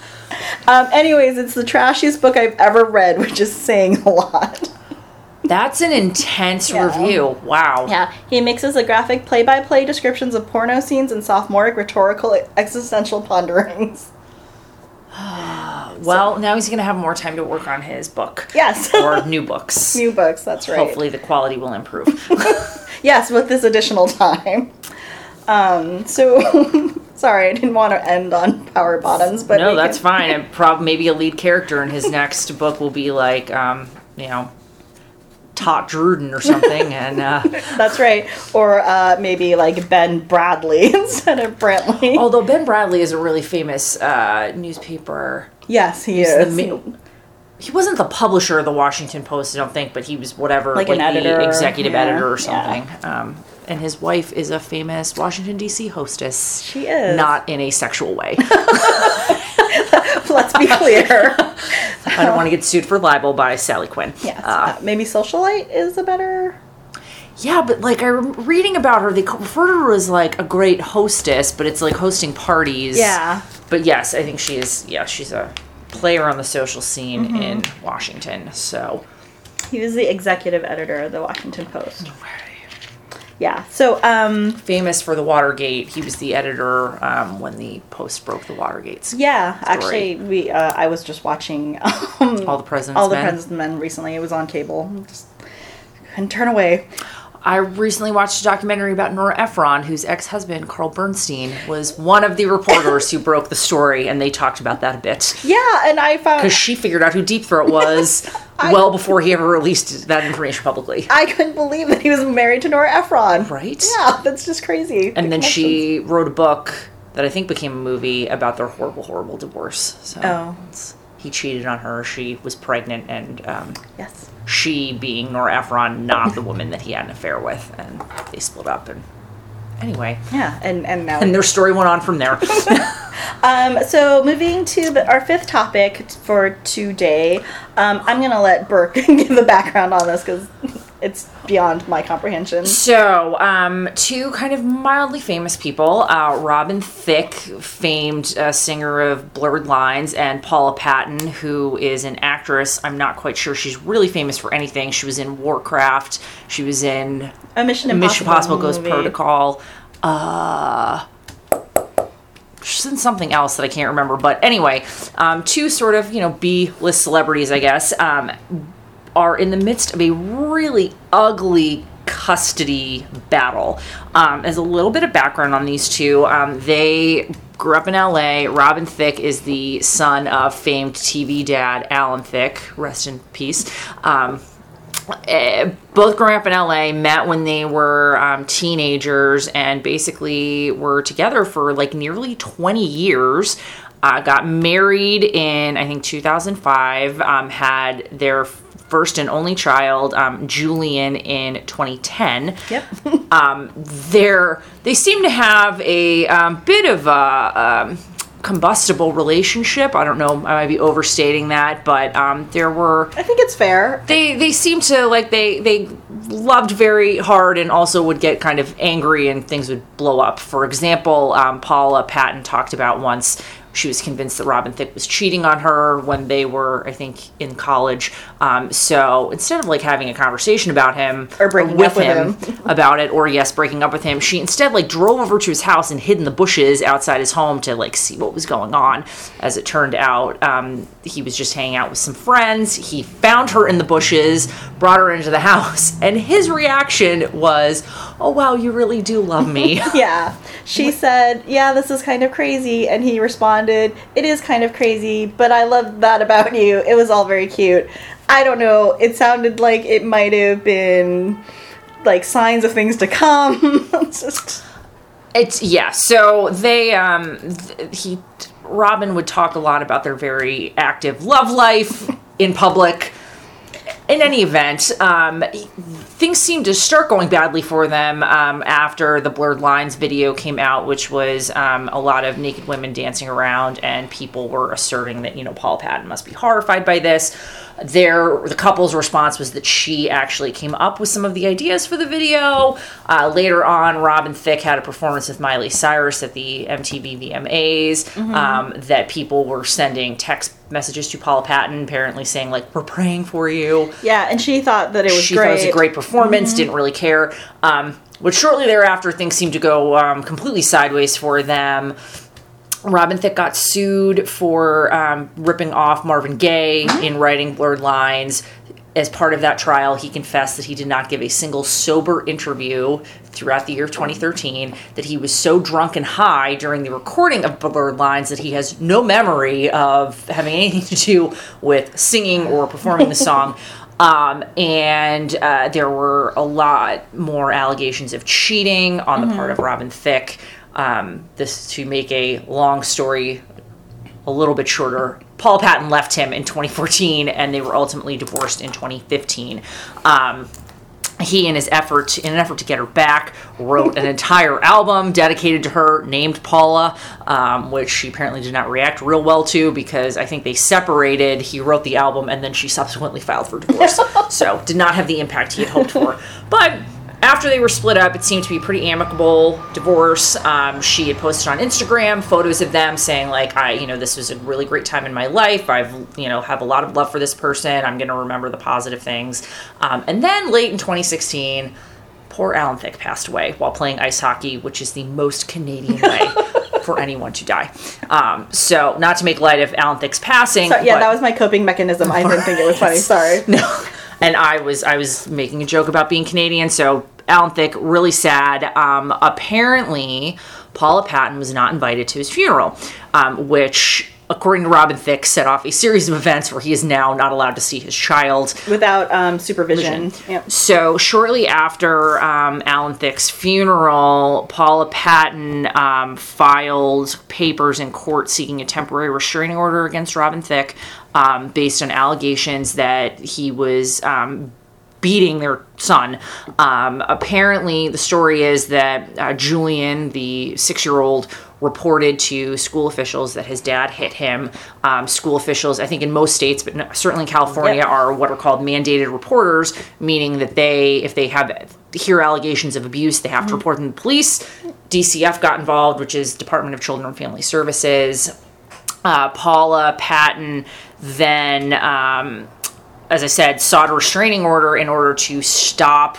um, anyways, it's the trashiest book I've ever read, which is saying a lot. that's an intense Yeah. review. Wow. Yeah, he mixes the graphic play-by-play descriptions of porno scenes and sophomoric rhetorical existential ponderings. Well, now he's gonna have more time to work on his book Yes. or new books. New books, that's right. Hopefully, the quality will improve. Yes, with this additional time. Um, so, sorry, I didn't want to end on power bottoms, but No, that's can- fine. And prob maybe a lead character in his next book will be like, um, you know, Tot Druden or something, and uh, That's right. Or uh, maybe like Ben Bradlee instead of Brantley. although Ben Bradlee is a really famous uh, newspaper. yes, he the is. ma- He wasn't the publisher of the Washington Post, I don't think, but he was whatever, Like an editor, executive yeah, editor or yeah. something. Um, and his wife is a famous Washington D.C. hostess. She is. not in a sexual way. Let's be clear. I don't want to get sued for libel by Sally Quinn. yes. Uh, Uh, maybe socialite is a better. yeah, but like I'm reading about her, they refer to her as like a great hostess, but it's like hosting parties. Yeah. But yes, I think she is. Yeah, she's a player on the social scene Mm-hmm. in Washington. So He was the executive editor of the Washington Post. Yeah. So, um, famous for the Watergate. He was the editor um, when the Post broke the Watergate. yeah, actually, we uh, I was just watching um, All the President's All the Men. President's Men recently. It was on cable. Just couldn't turn away. I recently watched a documentary about Nora Ephron, whose ex-husband Carl Bernstein was one of the reporters who broke the story, and they talked about that a bit. Yeah, and I found because she figured out who Deep Throat was well before he ever released that information publicly. I couldn't believe that he was married to Nora Ephron. Right? Yeah, that's just crazy. And The then she wrote a book that I think became a movie about their horrible, horrible divorce. So Oh. he cheated on her. She was pregnant, and um, Yes. She, being Nora Ephron, not the woman that he had an affair with, and they split up. And anyway, Yeah, and and now and their story went on from there. Um, so moving to our fifth topic for today, um, I'm gonna let Burke give the background on this because it's beyond my comprehension. So, um, two kind of mildly famous people uh, Robin Thicke, famed uh, singer of Blurred Lines, and Paula Patton, who is an actress. I'm not quite sure she's really famous for anything. She was in Warcraft, she was in A Mission Impossible, Mission Impossible Ghost movie. Protocol. Uh, she's in something else that I can't remember. But anyway, um, two sort of, you know, B list celebrities, I guess, um, are in the midst of a really ugly custody battle. Um, as a little bit of background on these two, um, they grew up in LA. Robin Thicke is the son of famed TV dad Alan Thicke, rest in peace. Um, eh, both growing up in LA, met when they were um, teenagers, and basically were together for like nearly 20 years. Uh, got married in, I think, 2005, um, had their first and only child, um, Julian, in 2010 Yep. um, they're they seem to have a um, bit of a um, combustible relationship. I don't know, I might be overstating that, but um, there were I think it's fair. they they seem to like they they loved very hard and also would get kind of angry and things would blow up. For example, um, Paula Patton talked about once she was convinced that Robin Thicke was cheating on her when they were, I think, in college. Um, so instead of like having a conversation about him Or breaking up with him about it, or yes, breaking up with him, she instead like drove over to his house and hid in the bushes outside his home to like see what was going on. As it turned out, um, he was just hanging out with some friends. He found her in the bushes, brought her into the house, and his reaction was, "Oh wow, you really do love me." Yeah. She said, "Yeah, this is kind of crazy," and he responded, "It is kind of crazy, but I love that about you. It was all very cute." I don't know. It sounded like it might have been like signs of things to come. It's just It's yeah. So they um th- he Robin would talk a lot about their very active love life in public. In any event, um, things seemed to start going badly for them um, after the Blurred Lines video came out, which was um, a lot of naked women dancing around, and people were asserting that you know Paula Patton must be horrified by this. Their the couple's response was that she actually came up with some of the ideas for the video. Uh, later on, Robin Thicke had a performance with Miley Cyrus at the MTV VMAs. Um, that people were sending text messages to Paula Patton, apparently saying like, "We're praying for you." yeah, and she thought that it was she great. thought it was a great performance, didn't really care. Um, but shortly thereafter, things seemed to go um, completely sideways for them. Robin Thicke got sued for um, ripping off Marvin Gaye in writing Blurred Lines. as part of that trial, he confessed that he did not give a single sober interview throughout the year of 2013, that he was so drunk and high during the recording of Blurred Lines that he has no memory of having anything to do with singing or performing the song. Um, and uh, there were a lot more allegations of cheating on the part of Robin Thicke. Um, this to make a long story a little bit shorter. Paula Patton left him in 2014, and they were ultimately divorced in 2015. Um, he, in his effort, in an effort to get her back, wrote an entire album dedicated to her, named Paula, um, which she apparently did not react real well to because I think they separated. He wrote the album, and then she subsequently filed for divorce. so, did not have the impact he had hoped for. But after they were split up, it seemed to be a pretty amicable divorce. Um, she had posted on Instagram photos of them saying like, "I, you know, this was a really great time in my life. I've, you know, have a lot of love for this person. I'm going to remember the positive things." Um, and then late in 2016, poor Alan Thicke passed away while playing ice hockey, which is the most Canadian way for anyone to die. Um, so, not to make light of Alan Thicke's passing, So, yeah, that was my coping mechanism. I didn't think it was funny. Sorry. no. And I was I was making a joke about being Canadian, so Alan Thicke really sad. Um, apparently, Paula Patton was not invited to his funeral, um, which, according to Robin Thicke, set off a series of events where he is now not allowed to see his child. Without um, supervision. Yeah. So shortly after um, Alan Thicke's funeral, Paula Patton um, filed papers in court seeking a temporary restraining order against Robin Thicke um, based on allegations that he was um, beating their son. Um, apparently, the story is that uh, Julian, the six-year-old, reported to school officials that his dad hit him. Um, school officials, I think in most states, but certainly in California, Yep. are what are called mandated reporters, meaning that they, if they have hear allegations of abuse, they have to report them to the police. DCF got involved, which is Department of Children and Family Services. Uh, Paula Patton then, um, as I said, sought a restraining order in order to stop,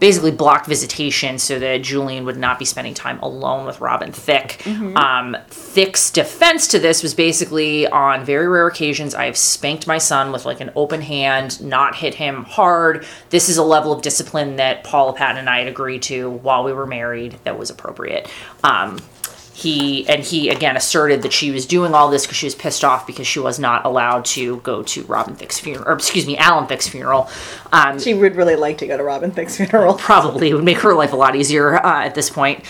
basically block visitation so that Julian would not be spending time alone with Robin Thicke. Um, Thicke's defense to this was basically on very rare occasions, I have spanked my son with like an open hand, not hit him hard. This is a level of discipline that Paula Patton and I had agreed to while we were married that was appropriate. Um, he and he again asserted that she was doing all this because she was pissed off because she was not allowed to go to Robin Thicke's funeral, or excuse me, Alan Thicke's funeral. Um, She would really like to go to Robin Thicke's funeral. probably would make her life a lot easier uh, at this point.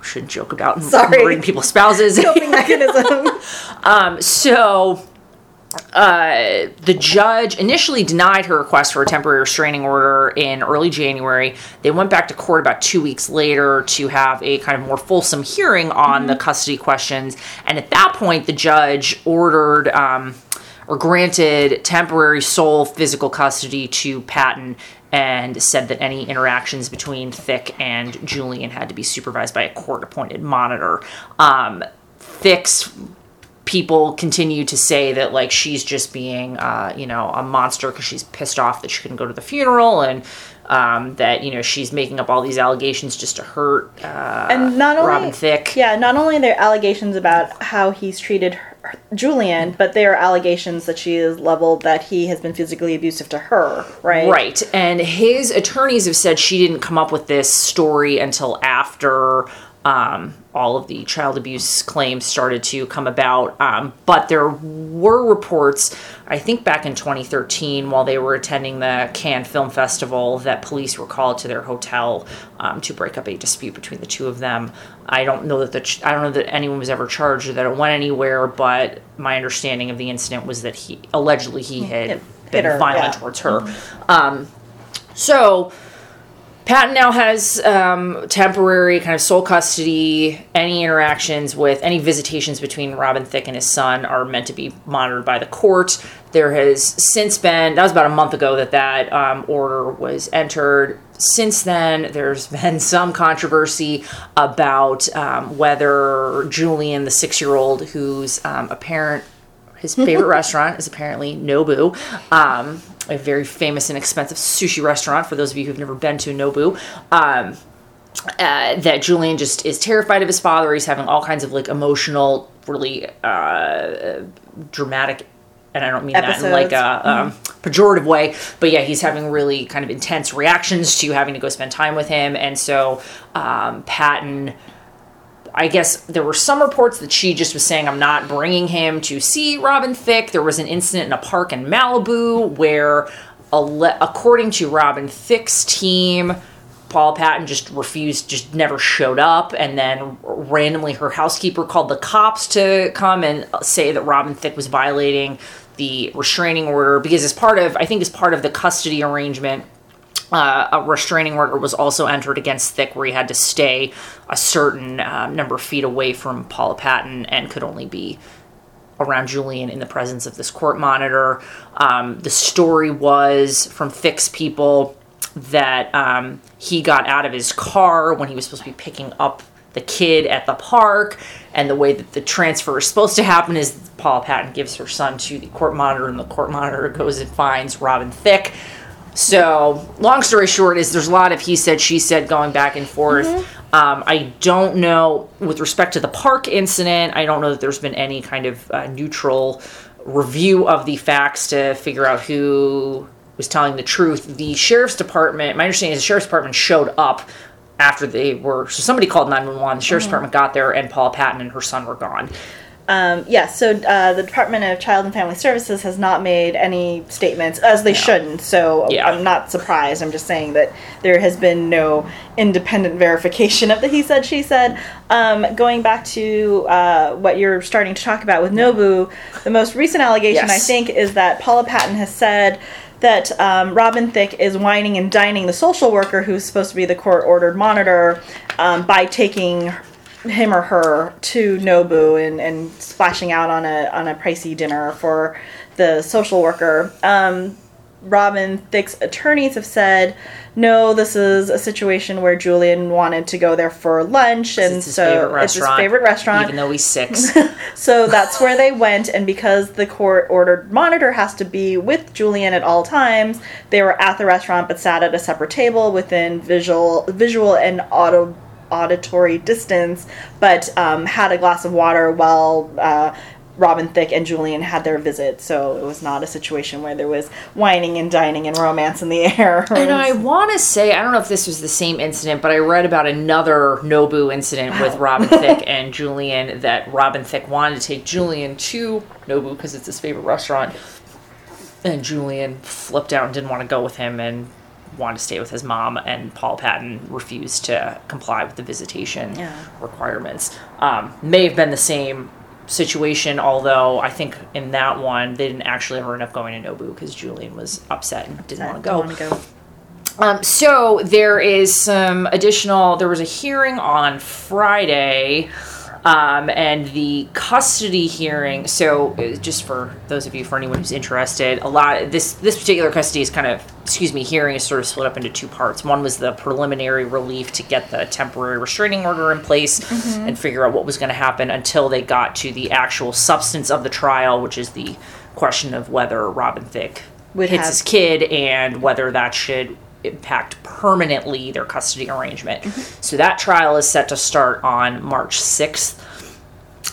Shouldn't joke about Sorry. murdering people's spouses. Coping mechanism. so uh, the judge initially denied her request for a temporary restraining order in early January. They went back to court about two weeks later to have a kind of more fulsome hearing on the custody questions. And at that point, the judge ordered um, or granted temporary sole physical custody to Patton and said that any interactions between Thicke and Julian had to be supervised by a court appointed monitor. Um, Thicke's people continue to say that like she's just being uh, you know a monster because she's pissed off that she couldn't go to the funeral and um, that you know she's making up all these allegations just to hurt uh, and not only Robin Thicke. Yeah, not only are there allegations about how he's treated her, Julian, but there are allegations that she is leveled that he has been physically abusive to her. Right. Right. And his attorneys have said she didn't come up with this story until after um, all of the child abuse claims started to come about. Um, but there were reports, I think back in 2013, while they were attending the Cannes Film Festival, that police were called to their hotel um, to break up a dispute between the two of them. I don't know that the ch- I don't know that anyone was ever charged or that it went anywhere, but my understanding of the incident was that he allegedly he had Hit- been her, violent yeah. Mm-hmm. towards her. Um, so Patton now has um, temporary kind of sole custody. Any interactions with any visitations between Robin Thicke and his son are meant to be monitored by the court. There has since been that was about a month ago that that um, order was entered. Since then, there's been some controversy about um, whether Julian, the six-year-old, whose um, apparent his favorite restaurant is apparently Nobu, um, a very famous and expensive sushi restaurant. For those of you who've never been to Nobu, um, uh, that Julian just is terrified of his father. He's having all kinds of like emotional, really uh, dramatic, and I don't mean that in like a Episodes. um, pejorative way. But yeah, he's having really kind of intense reactions to having to go spend time with him. And so um, Patton. I guess there were some reports that she just was saying, I'm not bringing him to see Robin Thicke. There was an incident in a park in Malibu where, according to Robin Thicke's team, Paula Patton just refused, just never showed up. And then randomly, her housekeeper called the cops to come and say that Robin Thicke was violating the restraining order because, as part of, I think, as part of the custody arrangement, uh, a restraining order was also entered against Thicke, where he had to stay a certain uh, number of feet away from Paula Patton and could only be around Julian in the presence of this court monitor. Um, the story was from Thicke's people that um, he got out of his car when he was supposed to be picking up the kid at the park. And the way that the transfer is supposed to happen is Paula Patton gives her son to the court monitor, and the court monitor goes and finds Robin Thicke. So, long story short, is there's a lot of he said, she said going back and forth. Um, I don't know, with respect to the park incident, I don't know that there's been any kind of uh, neutral review of the facts to figure out who was telling the truth. The sheriff's department, my understanding is the sheriff's department showed up after they were, so somebody called 911. The sheriff's department got there, and Paula Patton and her son were gone. Um, yes, so uh, the Department of Child and Family Services has not made any statements, as they shouldn't. So Yeah. I'm not surprised. I'm just saying that there has been no independent verification of the he said, she said. Um, going back to uh, what you're starting to talk about with Nobu, the most recent allegation, I think, is that Paula Patton has said that um, Robin Thicke is wining and dining the social worker who's supposed to be the court ordered monitor um, by taking him or her to Nobu and, and splashing out on a on a pricey dinner for the social worker. Um, Robin Thicke's attorneys have said, no, this is a situation where Julian wanted to go there for lunch, and It's so it's his favorite restaurant. Even though he's six. So that's where they went, and because the court ordered monitor has to be with Julian at all times, they were at the restaurant but sat at a separate table within visual, visual and auto, auditory distance, but um, had a glass of water while. Uh, Robin Thicke and Julian had their visit, so it was not a situation where there was wining and dining and romance in the air. And I want to say, I don't know if this was the same incident, but I read about another Nobu incident with Robin Thicke and Julian that Robin Thicke wanted to take Julian to Nobu because it's his favorite restaurant. And Julian flipped out and didn't want to go with him and wanted to stay with his mom. And Paula Patton refused to comply with the visitation Yeah. requirements. Um, may have been the same situation, although I think in that one they didn't actually ever end up going to Nobu because Julian was upset and didn't want to go. Wanna go. Um, so there is some additional. There was a hearing on Friday, um, and the custody hearing. So uh, just for those of you, for anyone who's interested, a lot this this particular custody is kind of excuse me hearing is sort of split up into two parts. One was the preliminary relief to get the temporary restraining order in place and figure out what was going to happen until they got to the actual substance of the trial, which is the question of whether Robin Thicke Would hits have- his kid and whether that should impact permanently their custody arrangement. Mm-hmm. So that trial is set to start on March 6th.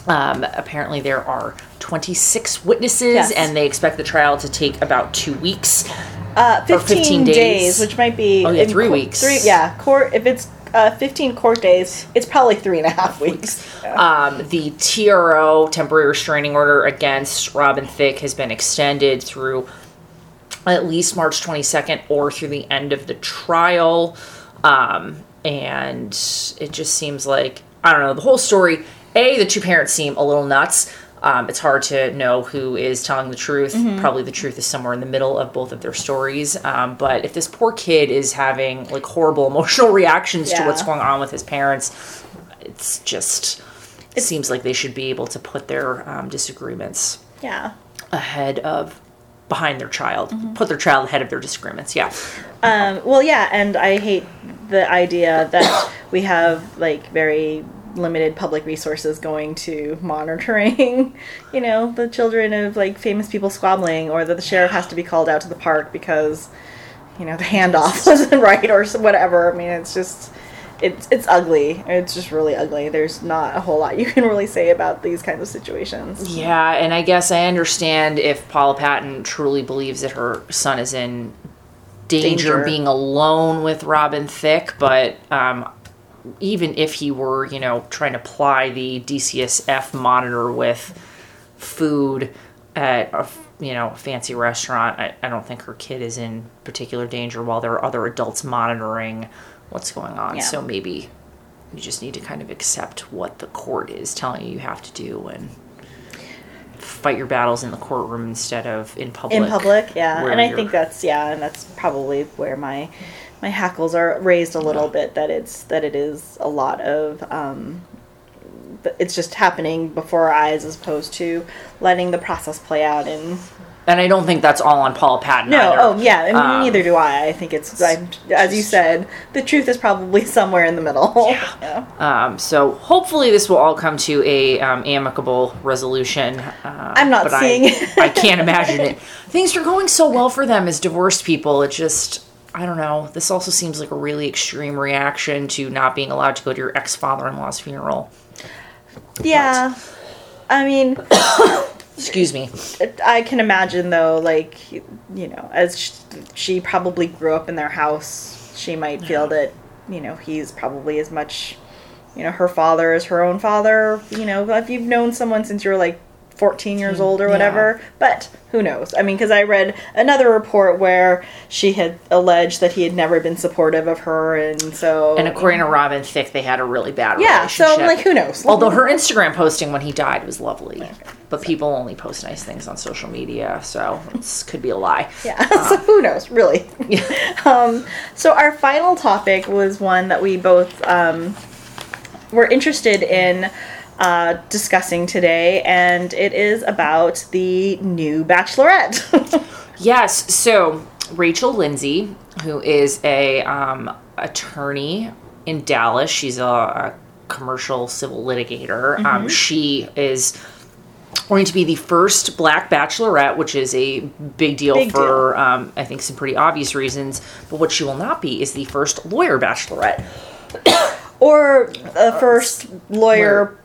Um, apparently, there are 26 witnesses, Yes. and they expect the trial to take about two weeks. Uh, 15, 15 days. days. which might be Oh, yeah, three cour- weeks. Three, yeah, court. If it's uh, 15 court days, it's probably three and a half weeks. Um, the TRO, temporary restraining order against Robin Thicke, has been extended through at least March 22nd or through the end of the trial. Um, and it just seems like, I don't know, the whole story. A, the two parents seem a little nuts. Um, it's hard to know who is telling the truth. Probably the truth is somewhere in the middle of both of their stories. Um, but if this poor kid is having like horrible emotional reactions to what's going on with his parents, it's just it seems like they should be able to put their um, disagreements Yeah. ahead of behind their child put their child ahead of their disagreements yeah Um, well, yeah, and I hate the idea that we have like very limited public resources going to monitoring, you know, the children of like famous people squabbling, or that the sheriff has to be called out to the park because, you know, the handoff wasn't right or whatever. I mean, it's just, it's it's ugly. It's just really ugly. There's not a whole lot you can really say about these kinds of situations. Yeah, and I guess I understand if Paula Patton truly believes that her son is in danger, Danger. being alone with Robin Thicke, but um, even if he were, you know, trying to ply the DCSF monitor with food at a you know fancy restaurant, I, I don't think her kid is in particular danger while there are other adults monitoring what's going on. Yeah. So maybe you just need to kind of accept what the court is telling you you have to do and fight your battles in the courtroom instead of in public. in public yeah and i you're- think that's yeah and that's probably where my my hackles are raised a little bit that it's that it is a lot of um it's just happening before our eyes as opposed to letting the process play out and and I don't think that's all on Paula Patton. no either. oh yeah and Um, neither do i i think it's I, as you said the truth is probably somewhere in the middle yeah, Um, so hopefully this will all come to a um, amicable resolution. Uh, I'm not but I- seeing it. I can't imagine it. Things are going so well for them as divorced people. It just, I don't know. This also seems like a really extreme reaction to not being allowed to go to your ex father in law's funeral. yeah. i mean Excuse me. I can imagine though, like you know, as she probably grew up in their house, she might feel that you know he's probably as much, you know, her father as her own father. You know, if you've known someone since you were like. 14 years old or Yeah. whatever, but who knows? I mean, because I read another report where she had alleged that he had never been supportive of her, and so And according to Robin Thicke, they had a really bad relationship. yeah, so like who knows? Although her Instagram posting when he died was lovely, but people only post nice things on social media, so this could be a lie. Yeah, so who knows, really? Yeah. um, so our final topic was one that we both um, were interested in uh, discussing today, and it is about the new Bachelorette. Yes. So Rachel Lindsay, who is a um, attorney in Dallas, she's a, a commercial civil litigator. Um, she is going to be the first black bachelorette, which is a big deal Big for Um, I think some pretty obvious reasons. But what she will not be is the first lawyer bachelorette. or the first lawyer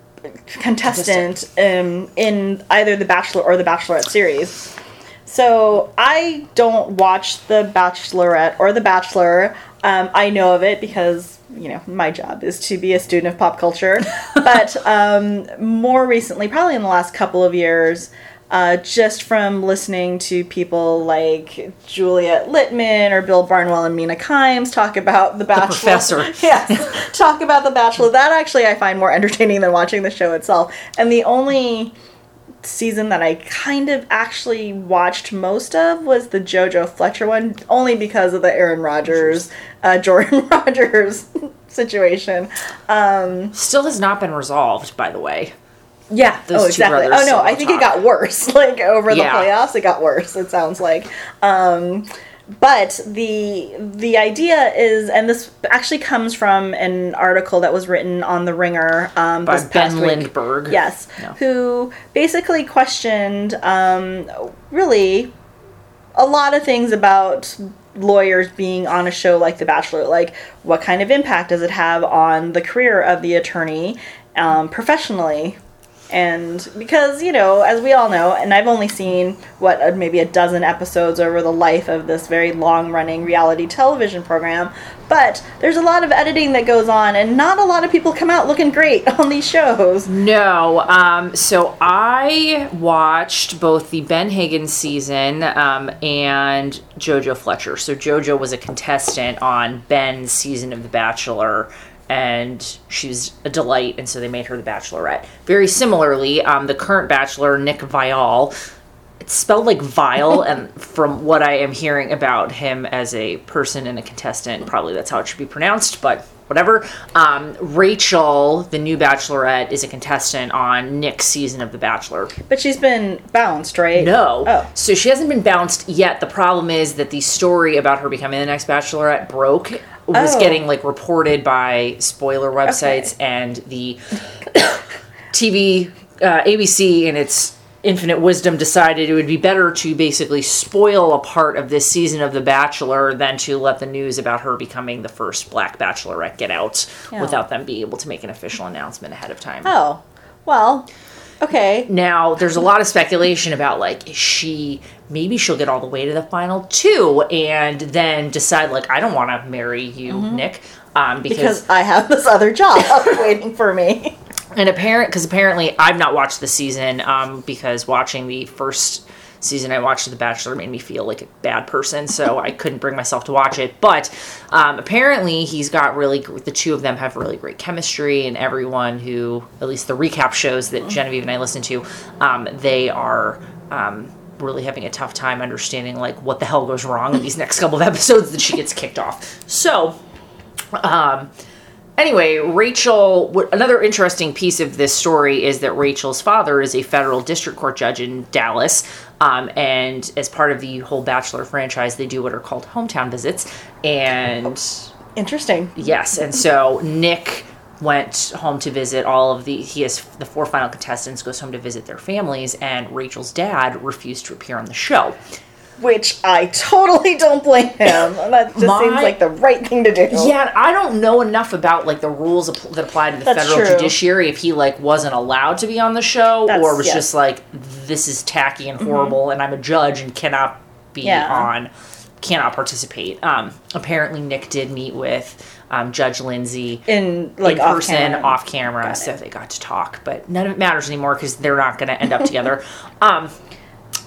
contestant um, in either the Bachelor or the Bachelorette series. So I don't watch the Bachelorette or the Bachelor. Um, I know of it because you know my job is to be a student of pop culture. but um, more recently, probably in the last couple of years. Uh, just from listening to people like Juliet Litman or Bill Barnwell and Mina Kimes talk about the Bachelor. professor. yes, talk about the Bachelor. That actually I find more entertaining than watching the show itself. And the only season that I kind of actually watched most of was the JoJo Fletcher one, only because of the Aaron Rodgers, uh, Jordan Rodgers situation. Still has not been resolved, by the way. Yeah. Those oh, two exactly. brothers Oh no, I think it got worse. Like over the Yeah. playoffs, it got worse. It sounds like. Um, but the the idea is, and this actually comes from an article that was written on the Ringer um, By Ben week. Lindbergh. Yes, Yeah. who basically questioned um, really a lot of things about lawyers being on a show like The Bachelor. Like, what kind of impact does it have on the career of the attorney um, professionally? And because, you know, as we all know, and I've only seen, what, uh, maybe a dozen episodes over the life of this very long running reality television program, but there's a lot of editing that goes on, and not a lot of people come out looking great on these shows. No. Um, so I watched both the Ben Higgins season um, and JoJo Fletcher. So JoJo was a contestant on Ben's season of The Bachelor. And she was a delight, and so they made her the Bachelorette. Very similarly, um, the current Bachelor, Nick Viall, it's spelled like vile, and from what I am hearing about him as a person and a contestant, probably that's how it should be pronounced, but whatever. Um, Rachel, the new Bachelorette, is a contestant on Nick's season of The Bachelor. But she's been bounced, right? No. Oh. So she hasn't been bounced yet. The problem is that the story about her becoming the next Bachelorette broke. Was Oh. getting like reported by spoiler websites and the TV, uh, ABC and its infinite wisdom decided it would be better to basically spoil a part of this season of The Bachelor than to let the news about her becoming the first black bachelorette get out Yeah. without them being able to make an official announcement ahead of time. Oh, well, okay. Now, there's a lot of speculation about like, is she maybe she'll get all the way to the final two and then decide like, I don't want to marry you, Nick, um, because, Because I have this other job waiting for me. and apparent because apparently I've not watched the season um, because watching the first season I watched The Bachelor made me feel like a bad person, so I couldn't bring myself to watch it. But um, apparently, he's got really the two of them have really great chemistry, and everyone who at least the recap shows that Genevieve and I listen to, um, they are. Um, really having a tough time understanding like what the hell goes wrong in these next couple of episodes that she gets kicked off so um Anyway, Rachel, another interesting piece of this story is that Rachel's father is a federal district court judge in Dallas. Um, and as part of the whole Bachelor franchise, they do what are called hometown visits. And Interesting. yes, and so Nick went home to visit all of the, he has the four final contestants, goes home to visit their families, and Rachel's dad refused to appear on the show. Which I totally don't blame him. That just My- seems like the right thing to do. Yeah, I don't know enough about like the rules that apply to the That's federal true. judiciary if he like wasn't allowed to be on the show That's- or was yes. just like this is tacky and horrible and I'm a judge and cannot be Yeah. on cannot participate. Um apparently Nick did meet with um, Judge Lindsay In like in off person, camera. off camera, so they got to talk. But none of it matters anymore because they're not going to end up together. Um,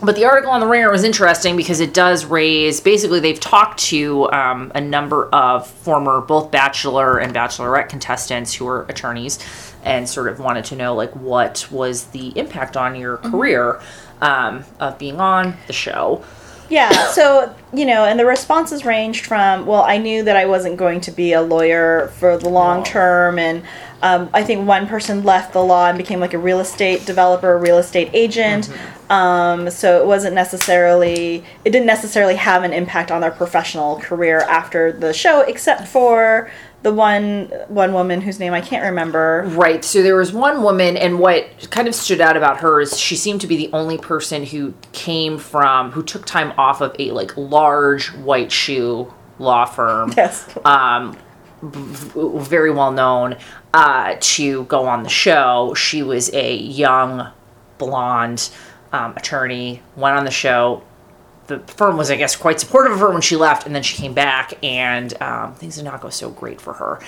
but the article on the Ringer was interesting because it does raise. Basically, they've talked to um, a number of former both Bachelor and Bachelorette contestants who are attorneys, and sort of wanted to know like what was the impact on your Mm-hmm. career um, of being on the show. Yeah, so, you know, and the responses ranged from, well, I knew that I wasn't going to be a lawyer for the long term. And um, I think one person left the law and became like a real estate developer, real estate agent. Um, so it wasn't necessarily, it didn't necessarily have an impact on their professional career after the show, except for the one one woman whose name I can't remember. Right. So there was one woman, and what kind of stood out about her is she seemed to be the only person who came from, who took time off of a like large white shoe law firm. Yes. Um, very well known uh, to go on the show. She was a young, blonde um, attorney. Went on the show. The firm was, I guess, quite supportive of her when she left, and then she came back, and um, things did not go so great for her.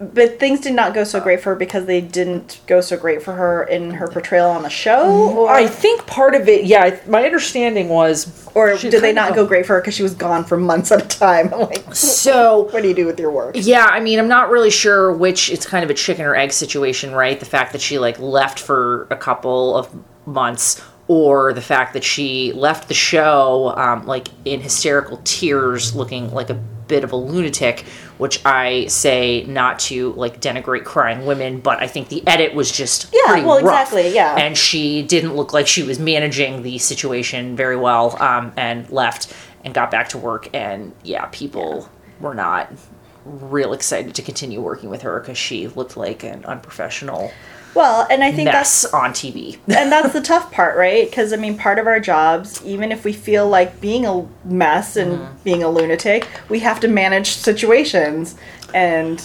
But things did not go so great for her because they didn't go so great for her in her portrayal on the show? Or, I think part of it, yeah. My understanding was, or did they not go great for her because she was gone for months at a time? I'm like, so. what do you do with your work? Yeah, I mean, I'm not really sure which. It's kind of a chicken or egg situation, right? The fact that she like left for a couple of months, or the fact that she left the show um, like in hysterical tears, looking like a bit of a lunatic. Which I say not to like denigrate crying women, but I think the edit was just Yeah, pretty well, rough. exactly, yeah. and she didn't look like she was managing the situation very well, um, and left and got back to work. And yeah, people were not real excited to continue working with her because she looked like an unprofessional Well, and I think that's on TV. and that's the tough part, right? Because I mean, part of our jobs, even if we feel like being a mess and Mm-hmm. being a lunatic, we have to manage situations. And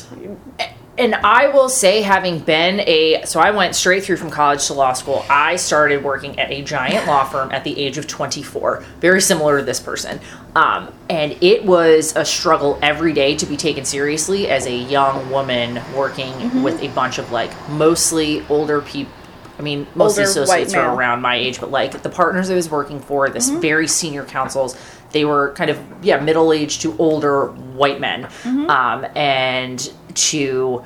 and I will say, having been a so I went straight through from college to law school. I started working at a giant law firm at the age of 24, very similar to this person. Um, and it was a struggle every day to be taken seriously as a young woman working Mm-hmm. with a bunch of like mostly older people. I mean, most Older associates are around my age, but like the partners I was working for, this Mm-hmm. very senior counsels, they were kind of yeah middle aged to older white men, Mm-hmm. um, and to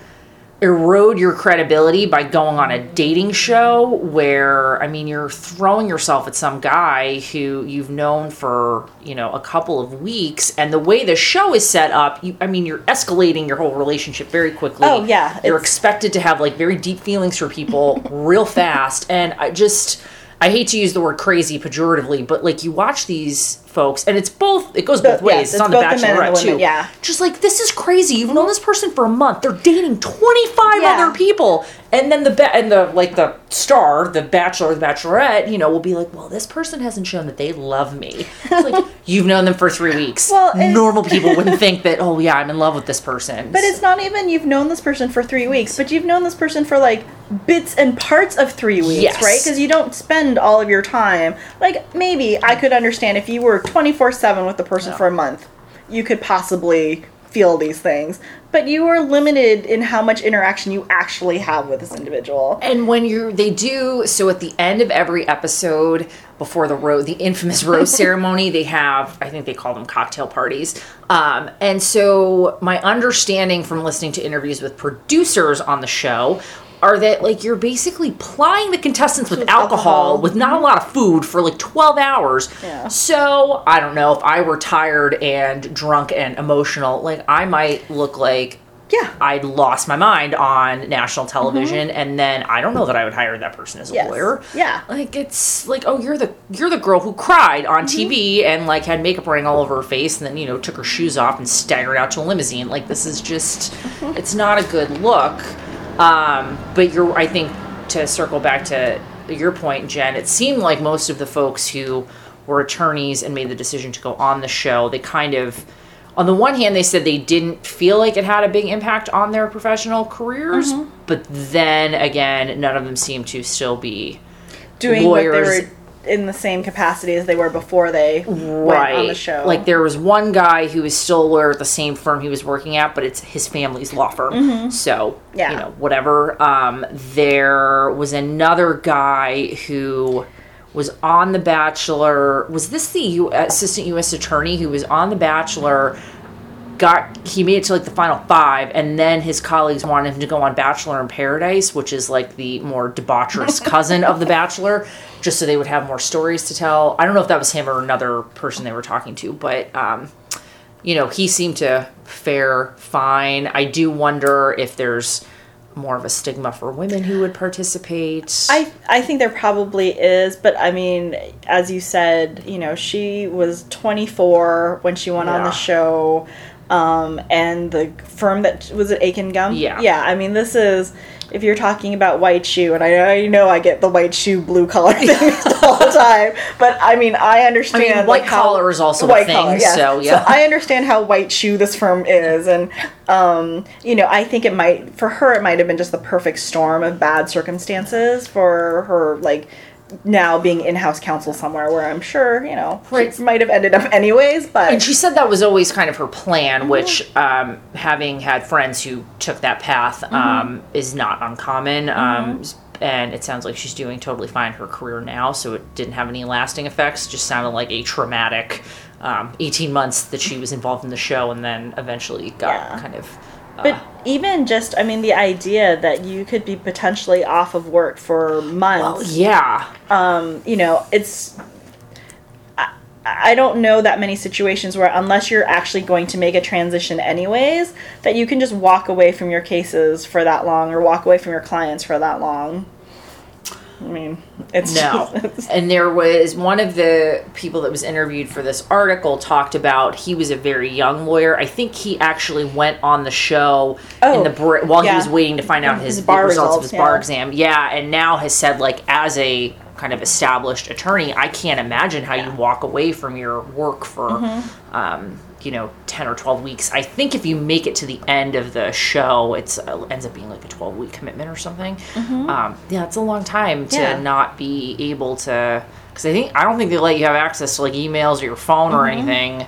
erode your credibility by going on a dating show where I mean you're throwing yourself at some guy who you've known for you know a couple of weeks and the way the show is set up you I mean you're escalating your whole relationship very quickly. Oh, yeah, you're expected to have like very deep feelings for people real fast and I just I hate to use the word crazy pejoratively but like you watch these folks and it's both it goes both Both- yes, ways. It's, it's on the both the men and the women, too. yeah. just like this is crazy. You've known this person for a month. They're dating 25 Yeah. other people and then the ba- and the like the star, the bachelor, the bachelorette, you know, will be like, well, this person hasn't shown that they love me. It's like you've known them for three weeks. Well, normal people wouldn't think that. Oh yeah, I'm in love with this person. But it's not even you've known this person for three weeks, but you've known this person for like bits and parts of three weeks, Yes. right? Because you don't spend all of your time. Like maybe I could understand if you were twenty four seven with the person for a month, you could possibly feel these things. But you are limited in how much interaction you actually have with this individual. And when you they do so at the end of every episode before the rose the infamous rose ceremony they have I think they call them cocktail parties um, and so my understanding from listening to interviews with producers on the show are that like you're basically plying the contestants with, With alcohol, alcohol. with not a lot of food for like 12 hours Yeah. so I don't know if I were tired and drunk and emotional like I might look like Yeah. I'd lost my mind on national mm-hmm. television, and then I don't know that I would hire that person as a Yes. lawyer. Yeah. like it's like, oh, you're the you're the girl who cried on mm-hmm. TV and like had makeup running all over her face, and then you know took her shoes off and staggered out to a limousine. Like this is just, mm-hmm. it's not a good look. Um, but you're, I think, to circle back to your point, Jen, it seemed like most of the folks who were attorneys and made the decision to go on the show, they kind of on the one hand, they said they didn't feel like it had a big impact on their professional careers, Mm-hmm. but then again, none of them seem to still be Doing what Lawyers- they were in the same capacity as they were before they went on the show. Like there was one guy who was still a lawyer at the same firm he was working at, but it's his family's law firm. So Mm-hmm. Yeah. you know, whatever. Um, there was another guy who was on The Bachelor. Was this the U- assistant U.S. attorney who was on The Bachelor? Got he made it to like the final five and then his colleagues wanted him to go on bachelor in paradise which is like the more debaucherous cousin of the bachelor just so they would have more stories to tell. I don't know if that was him or another person they were talking to but um you know he seemed to fare fine. I do wonder if there's more of a stigma for women who would participate. I I think there probably is, but I mean, as you said, you know, she was 24 when she went on the show, um, and the firm that was it Akin Gump. Yeah. yeah. I mean, this is if you're talking about white shoe, and I, I know I get the white shoe blue collar thing all the time, but I mean, I understand white like, collar is also a thing, so, yeah. I understand how white shoe this firm is, and um, you know, I think it might for her it might have been just the perfect storm of bad circumstances for her, like now being in-house counsel somewhere where I'm sure you know Right. she might have ended up anyways, but And she said that was always kind of her plan, which, um, having had friends who took that path, um, is not uncommon. Um, and it sounds like she's doing totally fine her career now, so it didn't have any lasting effects. Just sounded like a traumatic um, 18 months that she was involved in the show and then eventually got Yeah. kind of. Uh, But even just, I mean, the idea that you could be potentially off of work for months, yeah. um, you know, it's. I, I don't know that many situations where, unless you're actually going to make a transition anyways, that you can just walk away from your cases for that long or walk away from your clients for that long. I mean, it's No. just- and there was one of the people that was interviewed for this article talked about he was a very young lawyer. I think he actually went on the show in Oh, the br- while he was waiting to find out his, His bar results, of results, his bar exam. Yeah, and now has said like as a kind of established attorney, I can't imagine how you walk away from your work for Mm-hmm. um, you know 10 or 12 weeks. I think if you make it to the end of the show, it's uh, ends up being like a 12 week commitment or something. Um, yeah, it's a long time to Mm-hmm. Yeah. not be able to because I think I don't think they let you have access to like emails or your phone or anything.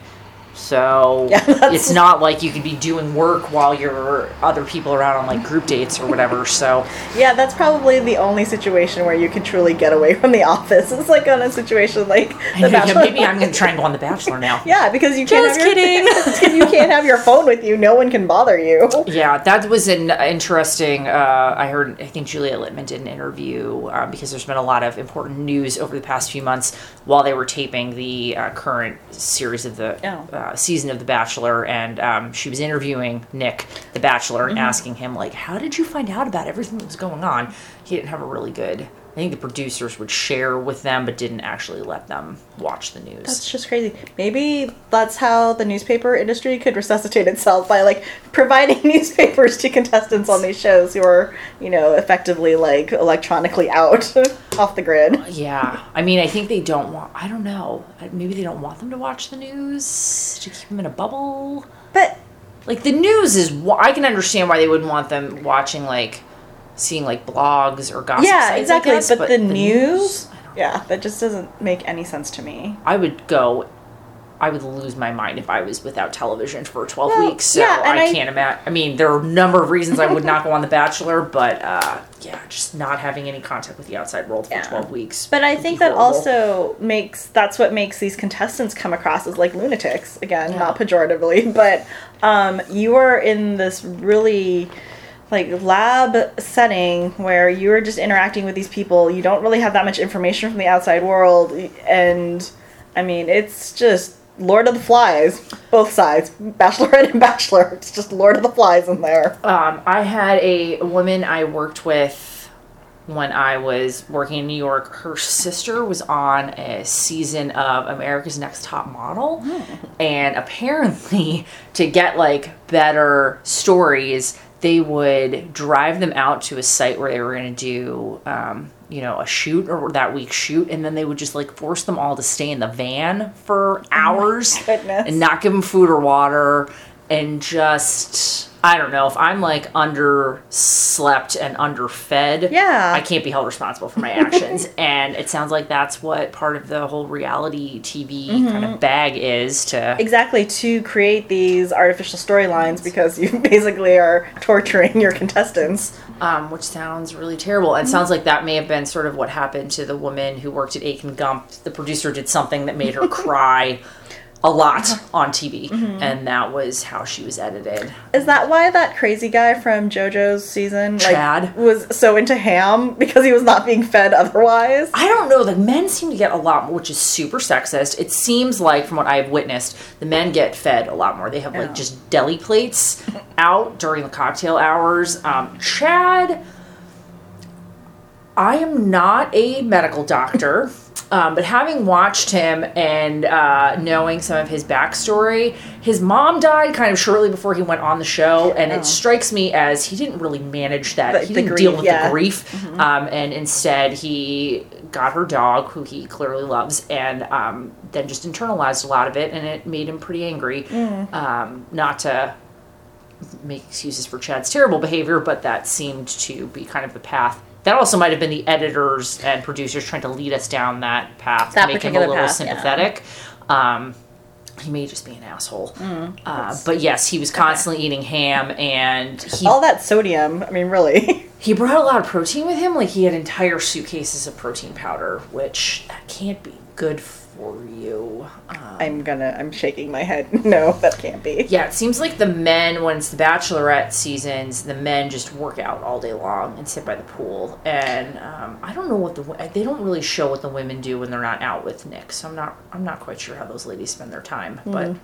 So. Yeah, it's not like you could be doing work while your other people are out on like group dates or whatever. So yeah, that's probably the only situation where you can truly get away from the office. It's like on a situation like The yeah, Bachelor. maybe I'm gonna try and go on The Bachelor now. Yeah, because you can't Just have your, you can't have your phone with you. No one can bother you. Yeah, that was an interesting. Uh, I heard. I think Julia Litman did an interview um, because there's been a lot of important news over the past few months while they were taping the uh, current series of the Oh. uh, season of The Bachelor, and um, she was interviewing Nick, The Bachelor, and asking him like, "How did you find out about everything that was going on?" He didn't have a really good think the producers would share with them, but didn't actually let them watch the news. That's just crazy. Maybe that's how the newspaper industry could resuscitate itself by like providing newspapers to contestants on these shows who are, you know, effectively like electronically out off the grid. Uh, yeah, I mean, I think they don't want. I don't know. Uh, maybe they don't want them to watch the news to keep them in a bubble. But Like the news is. I can understand why they wouldn't want them watching like seeing like blogs or gossip. yeah, sites, exactly. guess, but, the, news, I don't yeah, that just doesn't make any sense to me. I would go. I would lose my mind if I was without television for 12 Well, weeks. So yeah, I, I- can't imagine. I mean, there are a number of reasons I would not go on The Bachelor, but uh, yeah, just not having any contact with the outside world for Yeah. 12 weeks. But I think that also makes that's what makes these contestants come across as like lunatics. Again, Yeah. not pejoratively, but um, you are in this really like lab setting where you are just interacting with these people. You don't really have that much information from the outside world, and I mean, it's just Lord of the Flies, both sides, Bachelorette and Bachelor. It's just Lord of the Flies in there. Um, I had a woman I worked with when I was working in New York. Her sister was on a season of America's Next Top Model, and apparently, to get like better stories, they would drive them out to a site where they were going to do. Um, you know, a shoot or that week's shoot, and then they would just like force them all to stay in the van for hours goodness. and not give them food or water and just I don't know if I'm like underslept and underfed. Yeah. I can't be held responsible for my actions, and it sounds like that's what part of the whole reality TV kind of bag is to. Exactly, to create these artificial storylines because you basically are torturing your contestants. um, which sounds really terrible. And sounds like that may have been sort of what happened to the woman who worked at Akin Gump. The producer did something that made her cry a lot on TV, and that was how she was edited. Is that why that crazy guy from JoJo's season like Chad? was so into ham because he was not being fed otherwise? I don't know. The men seem to get a lot more, which is super sexist. It seems like, from what I've witnessed, the men get fed a lot more. They have like just deli plates out during the cocktail hours. Um, Chad, I am not a medical doctor, um, but having watched him and uh, knowing some of his backstory, his mom died kind of shortly before he went on the show, and Oh. it strikes me as he didn't really manage that. The- he didn't grief, deal with yeah. the grief, um, and instead he got her dog, who he clearly loves, and um, then just internalized a lot of it, and it made him pretty angry. Um, not to make excuses for Chad's terrible behavior, but that seemed to be kind of the path. That also might have been the editors and producers trying to lead us down that path That to make him a little path, yeah. sympathetic. Um, he may just be an asshole. Mm, uh, but yes, he was constantly eating ham, and he All that sodium, I mean, really. he brought a lot of protein with him. Like he had entire suitcases of protein powder, which that can't be good for you. Um, I'm gonna, I'm shaking my head. No, that can't be. Yeah, it seems like the men, when it's the Bachelorette seasons, the men just work out all day long and sit by the pool. And um, I don't know what the they don't really show what the women do when they're not out with Nick. So I'm not I'm not quite sure how those ladies spend their time. But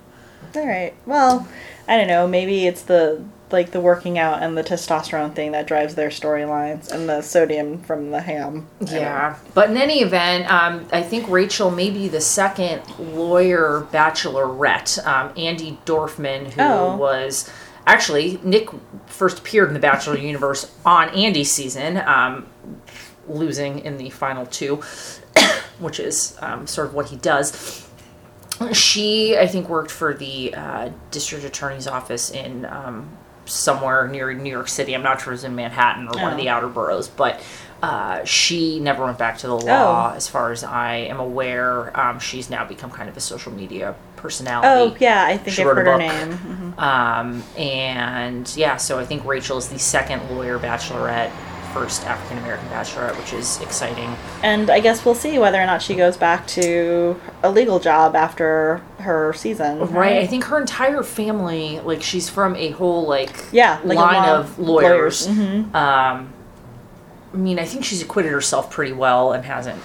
All right. Well, I don't know. Maybe it's the like the working out and the testosterone thing that drives their storylines, and the sodium from the ham. I don't know. yeah. But in any event, um, I think Rachel may be the second lawyer Bachelorette. Um, Andi Dorfman, who Oh. was actually Nick first appeared in the Bachelor universe on Andi's season. Um, losing in the final two, which is um, sort of what he does. She, I think, worked for the uh, district attorney's office in um, somewhere near New York City. I'm not sure it was in Manhattan or one of Oh. the outer boroughs, but uh, she never went back to the law, Oh. as far as I am aware. Um, she's now become kind of a social media personality. Oh yeah, I think She I've wrote a heard her book. name. Mhm. Um, and yeah, so I think Rachel is the second lawyer bachelorette, first African American bachelorette, which is exciting. And I guess we'll see whether or not she goes back to a legal job after her season. Right. I think her entire family, like she's from a whole like Yeah, like line of lawyers. lawyers, mhm. Um, I mean, I think she's acquitted herself pretty well and hasn't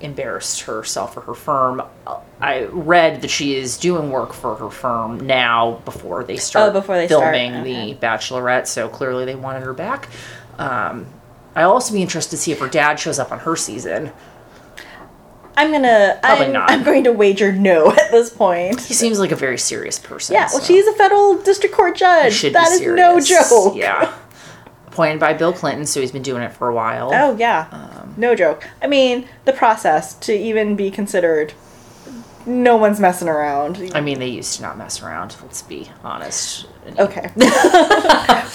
embarrassed herself or her firm. I read that she is doing work for her firm now before they start Oh, before they start, filming okay. the Bachelorette. So clearly they wanted her back. Um, I'll also be interested to see if her dad shows up on her season. I'm gonna. Probably I'm, not. I'm going to wager no at this point. He seems like a very serious person. Yeah, well, so she's a federal district court judge. That is no joke. Yeah. Appointed by Bill Clinton, so he's been doing it for a while. Oh yeah, Um, no joke. I mean, the process to even be considered, no one's messing around. I mean, they used to not mess around. Let's be honest. Okay.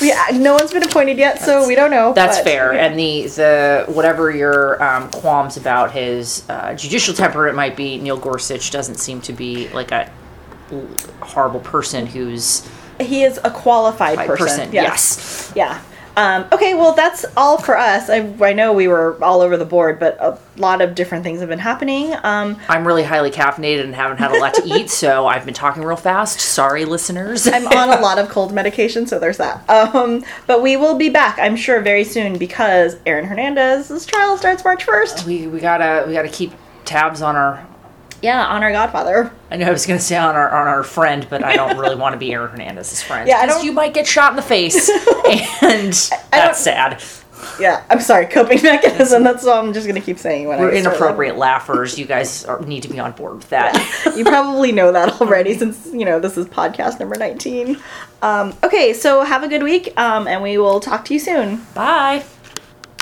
we, no one's been appointed yet, so we don't know. That's but- fair. And the the whatever your um, qualms about his uh, judicial it might be, Neil Gorsuch doesn't seem to be like a horrible person who's he is a qualified person. person. Yes. Yes. Yeah. Um, okay, well, that's all for us. I, I know we were all over the board, but a lot of different things have been happening. Um, I'm really highly caffeinated and haven't had a lot to eat, so I've been talking real fast. Sorry, listeners. I'm on a lot of cold medication, so there's that. Um, but we will be back, I'm sure, very soon because Aaron Hernandez's trial starts March 1st. we we gotta we gotta keep tabs on our. Yeah, on our Godfather. I know I was gonna say on our on our friend, but I don't really want to be Aaron Hernandez's friend. Yeah, I don't- You might get shot in the face, and that's sad. Yeah, I'm sorry, coping mechanism. That's all I'm just going to keep saying when We're inappropriate laughers. You guys are, need to be on board with that. that. You probably know that already since, you know, this is podcast number 19. Um, okay, so have a good week, um, and we will talk to you soon. Bye.